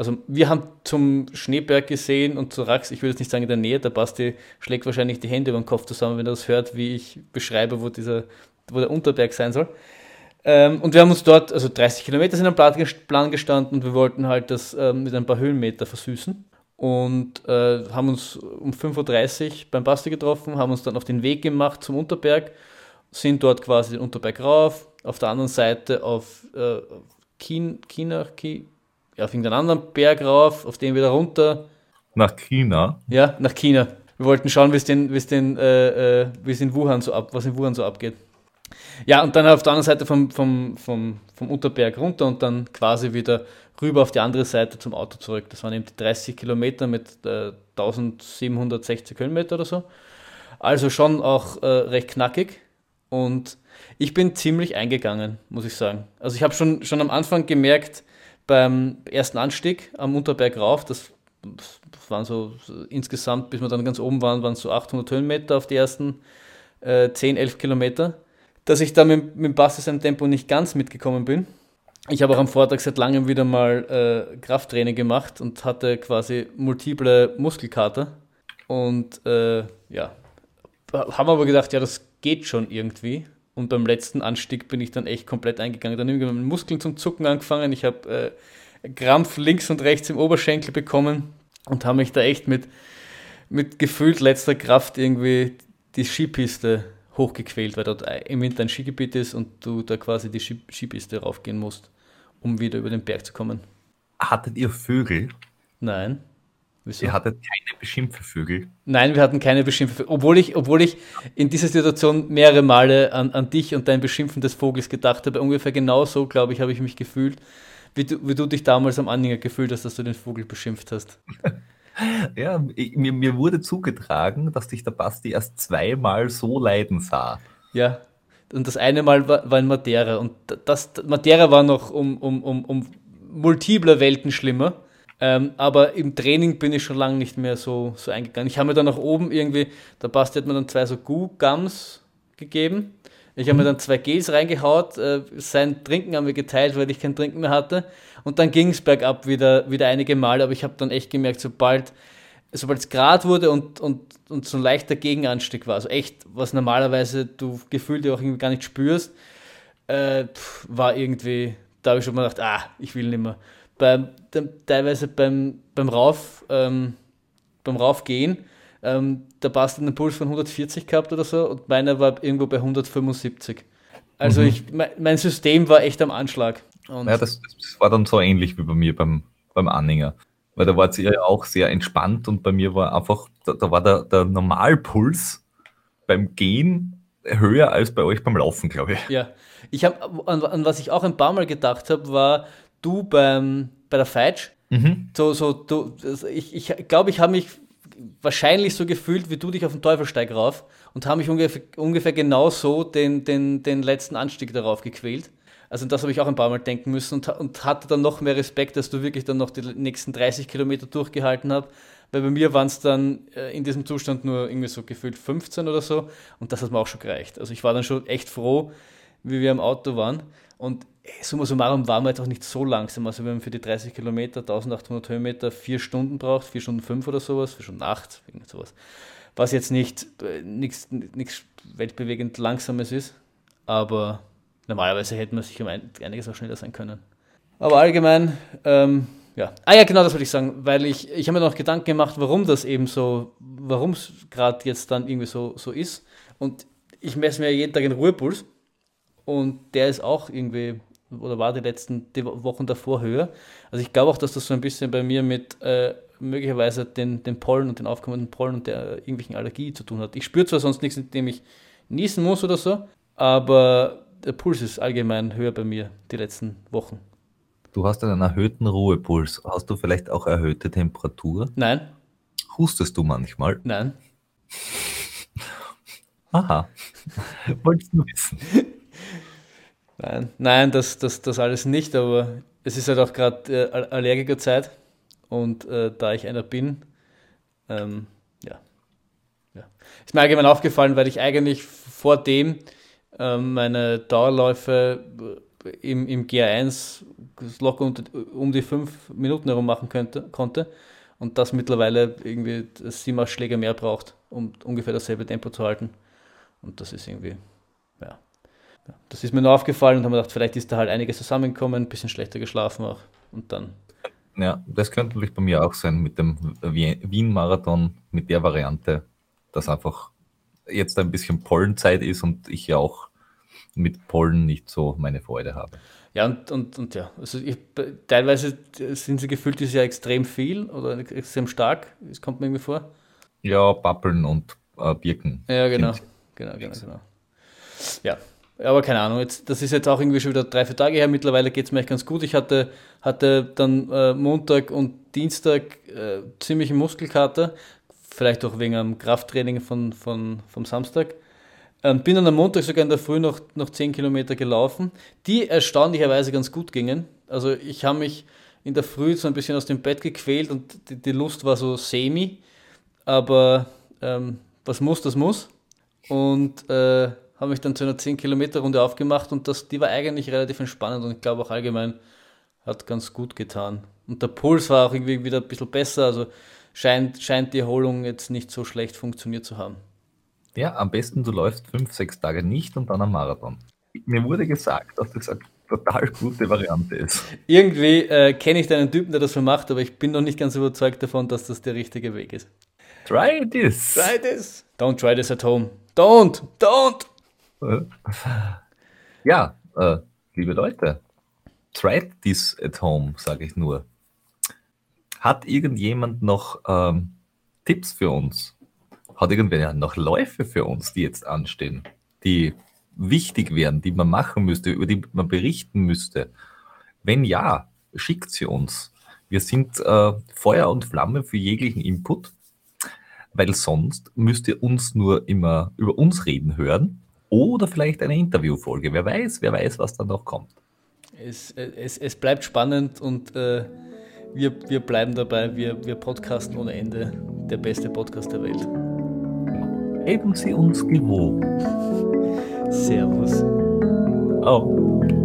also wir haben zum Schneeberg gesehen und zu Rax, ich würde jetzt nicht sagen in der Nähe, der Basti schlägt wahrscheinlich die Hände über den Kopf zusammen, wenn er das hört, wie ich beschreibe, wo, dieser, wo der Unterberg sein soll. Ähm, und wir haben uns dort, also 30 Kilometer sind am Plan gestanden und wir wollten halt das ähm, mit ein paar Höhenmeter versüßen. Und äh, haben uns um 5.30 Uhr beim Basti getroffen, haben uns dann auf den Weg gemacht zum Unterberg, sind dort quasi den Unterberg rauf, auf der anderen Seite auf äh, China, China, auf irgendeinen anderen Berg rauf, auf den wieder runter. Nach China? Ja, nach China. Wir wollten schauen, wie es den, wie es den, äh, äh, in Wuhan so ab, was in Wuhan so abgeht. Ja, und dann auf der anderen Seite vom, vom, vom, vom Unterberg runter und dann quasi wieder rüber auf die andere Seite zum Auto zurück. Das waren eben die 30 Kilometer mit äh, 1760 Höhenmeter oder so. Also schon auch äh, recht knackig. Und ich bin ziemlich eingegangen, muss ich sagen. Also ich habe schon, schon am Anfang gemerkt, beim ersten Anstieg am Unterberg rauf, das, waren so, insgesamt, bis wir dann ganz oben waren, waren es so 800 Höhenmeter auf die ersten äh, 10, 11 Kilometer, dass ich da mit, mit Bastis im Tempo nicht ganz mitgekommen bin. Ich habe auch am Vortag seit langem wieder mal äh, Krafttraining gemacht und hatte quasi multiple Muskelkater. Und äh, ja, haben aber gedacht, ja, das geht schon irgendwie. Und beim letzten Anstieg bin ich dann echt komplett eingegangen. Dann irgendwie meine Muskeln zum Zucken angefangen. Ich habe äh, Krampf links und rechts im Oberschenkel bekommen und habe mich da echt mit, mit gefühlt letzter Kraft irgendwie die Skipiste hochgequält, weil dort im Winter ein Skigebiet ist und du da quasi die Skipiste raufgehen musst, um wieder über den Berg zu kommen. Hattet ihr Vögel? Nein. Wieso? Ihr hattet keine Beschimpfevögel? Nein, wir hatten keine Beschimpfevögel. Obwohl ich, obwohl ich in dieser Situation mehrere Male an, an dich und dein Beschimpfen des Vogels gedacht habe. Ungefähr genauso, glaube ich, habe ich mich gefühlt, wie du, wie du dich damals am Anhänger gefühlt hast, dass du den Vogel beschimpft hast. ja, ich, mir, mir wurde zugetragen, dass dich der Basti erst zweimal so leiden sah. Ja, und das eine Mal war, war in Madeira. Und das, Madeira war noch um, um, um, um multiple Welten schlimmer. Ähm, aber im Training bin ich schon lange nicht mehr so, so eingegangen. Ich habe mir dann nach oben irgendwie, der Basti hat mir dann zwei so Goo-Gums gegeben. Ich habe mhm. mir dann zwei Gels reingehaut, äh, sein Trinken haben wir geteilt, weil ich kein Trinken mehr hatte. Und dann ging es bergab wieder, wieder einige Mal, aber ich habe dann echt gemerkt, sobald sobald es grad wurde und, und, und so ein leichter Gegenanstieg war, also echt, was normalerweise du gefühlt ja auch irgendwie gar nicht spürst, äh, war irgendwie, da habe ich schon mal gedacht, ah, ich will nicht mehr beim, teilweise beim, beim Rauf, ähm, beim Raufgehen, ähm, da passt einen Puls von 140 gehabt oder so und meiner war irgendwo bei 175. Also mhm. ich, mein System war echt am Anschlag. Und ja, das, das, war dann so ähnlich wie bei mir beim, beim Anhänger. Weil da war es ja auch sehr entspannt und bei mir war einfach, da, da war der, der Normalpuls beim Gehen höher als bei euch beim Laufen, glaube ich. Ja, ich habe, an, an, was ich auch ein paar Mal gedacht habe, war, du beim, bei der Feitsch. Mhm. So, so, du, ich ich glaube, ich habe mich wahrscheinlich so gefühlt, wie du dich auf den Teufelsteig rauf und habe mich ungefähr, ungefähr genau so den, den, den letzten Anstieg darauf gequält. Also das habe ich auch ein paar Mal denken müssen und, und hatte dann noch mehr Respekt, dass du wirklich dann noch die nächsten 30 Kilometer durchgehalten hast. Weil bei mir waren es dann äh, in diesem Zustand nur irgendwie so gefühlt 15 oder so und das hat mir auch schon gereicht. Also ich war dann schon echt froh, wie wir im Auto waren. Und summa summarum waren wir jetzt auch nicht so langsam. Also wenn man für die 30 Kilometer, 1800 Höhenmeter, vier Stunden braucht, vier Stunden fünf oder sowas, vier Stunden acht, irgend sowas. Was jetzt nicht äh, nichts weltbewegend Langsames ist, aber normalerweise hätte man sich um einiges auch schneller sein können. Aber allgemein, ähm, ja. Ah ja, genau das wollte ich sagen, weil ich, ich habe mir noch Gedanken gemacht, warum das eben so, warum es gerade jetzt dann irgendwie so, so ist. Und ich messe mir jeden Tag den Ruhepuls und der ist auch irgendwie oder war die letzten die Wochen davor höher. Also ich glaube auch, dass das so ein bisschen bei mir mit äh, möglicherweise den, den Pollen und den aufkommenden Pollen und der irgendwelchen Allergie zu tun hat. Ich spüre zwar sonst nichts, indem ich niesen muss oder so, aber der Puls ist allgemein höher bei mir die letzten Wochen. Du hast einen erhöhten Ruhepuls. Hast du vielleicht auch erhöhte Temperatur? Nein. Hustest du manchmal? Nein. Aha. Wolltest du wissen? Nein, nein das, das, das alles nicht, aber es ist halt auch gerade äh, Allergikerzeit und äh, da ich einer bin, ähm, ja. ja. Ist mir allgemein aufgefallen, weil ich eigentlich vor dem ähm, meine Dauerläufe äh, im, im GR1 locker um, um die fünf Minuten herum machen könnte, konnte und das mittlerweile irgendwie sieben Schläge mehr braucht, um ungefähr dasselbe Tempo zu halten. Und das ist irgendwie. Das ist mir nur aufgefallen und haben gedacht, vielleicht ist da halt einiges zusammengekommen, ein bisschen schlechter geschlafen auch und dann. Ja, das könnte natürlich bei mir auch sein mit dem Wien-Marathon, mit der Variante, dass einfach jetzt ein bisschen Pollenzeit ist und ich ja auch mit Pollen nicht so meine Freude habe. Ja, und, und, und ja, also ich, teilweise sind sie gefühlt dieses Jahr extrem viel oder extrem stark, das kommt mir irgendwie vor. Ja, Pappeln und äh, Birken. Ja, genau. Genau, genau, genau. Ja, aber keine Ahnung, jetzt, das ist jetzt auch irgendwie schon wieder drei, vier Tage her. Mittlerweile geht es mir echt ganz gut. Ich hatte, hatte dann äh, Montag und Dienstag äh, ziemliche Muskelkater, vielleicht auch wegen einem Krafttraining von, von, vom Samstag. Ähm, bin dann am Montag sogar in der Früh noch, noch 10 Kilometer gelaufen, die erstaunlicherweise ganz gut gingen. Also ich habe mich in der Früh so ein bisschen aus dem Bett gequält und die, die Lust war so semi, aber ähm, was muss, das muss. Und äh, habe mich dann zu einer 10-Kilometer-Runde aufgemacht und das, die war eigentlich relativ entspannend und ich glaube auch allgemein hat ganz gut getan. Und der Puls war auch irgendwie wieder ein bisschen besser, also scheint, scheint die Erholung jetzt nicht so schlecht funktioniert zu haben. Ja, am besten du läufst fünf, sechs Tage nicht und dann am Marathon. Mir wurde gesagt, dass das eine total gute Variante ist. Irgendwie äh, kenne ich deinen Typen, der das so macht, aber ich bin noch nicht ganz überzeugt davon, dass das der richtige Weg ist. Try this. Try this. Don't try this at home. Don't, don't. Ja, äh, liebe Leute, try this at home, sage ich nur. Hat irgendjemand noch ähm, Tipps für uns? Hat irgendwer noch Läufe für uns, die jetzt anstehen, die wichtig wären, die man machen müsste, über die man berichten müsste? Wenn ja, schickt sie uns. Wir sind äh, Feuer und Flamme für jeglichen Input, weil sonst müsst ihr uns nur immer über uns reden hören oder vielleicht eine Interviewfolge. Wer weiß, wer weiß, was da noch kommt. Es, es, es bleibt spannend und äh, wir, wir bleiben dabei. Wir, wir podcasten ohne Ende. Der beste Podcast der Welt. Geben Sie uns gewogen. Servus. Oh.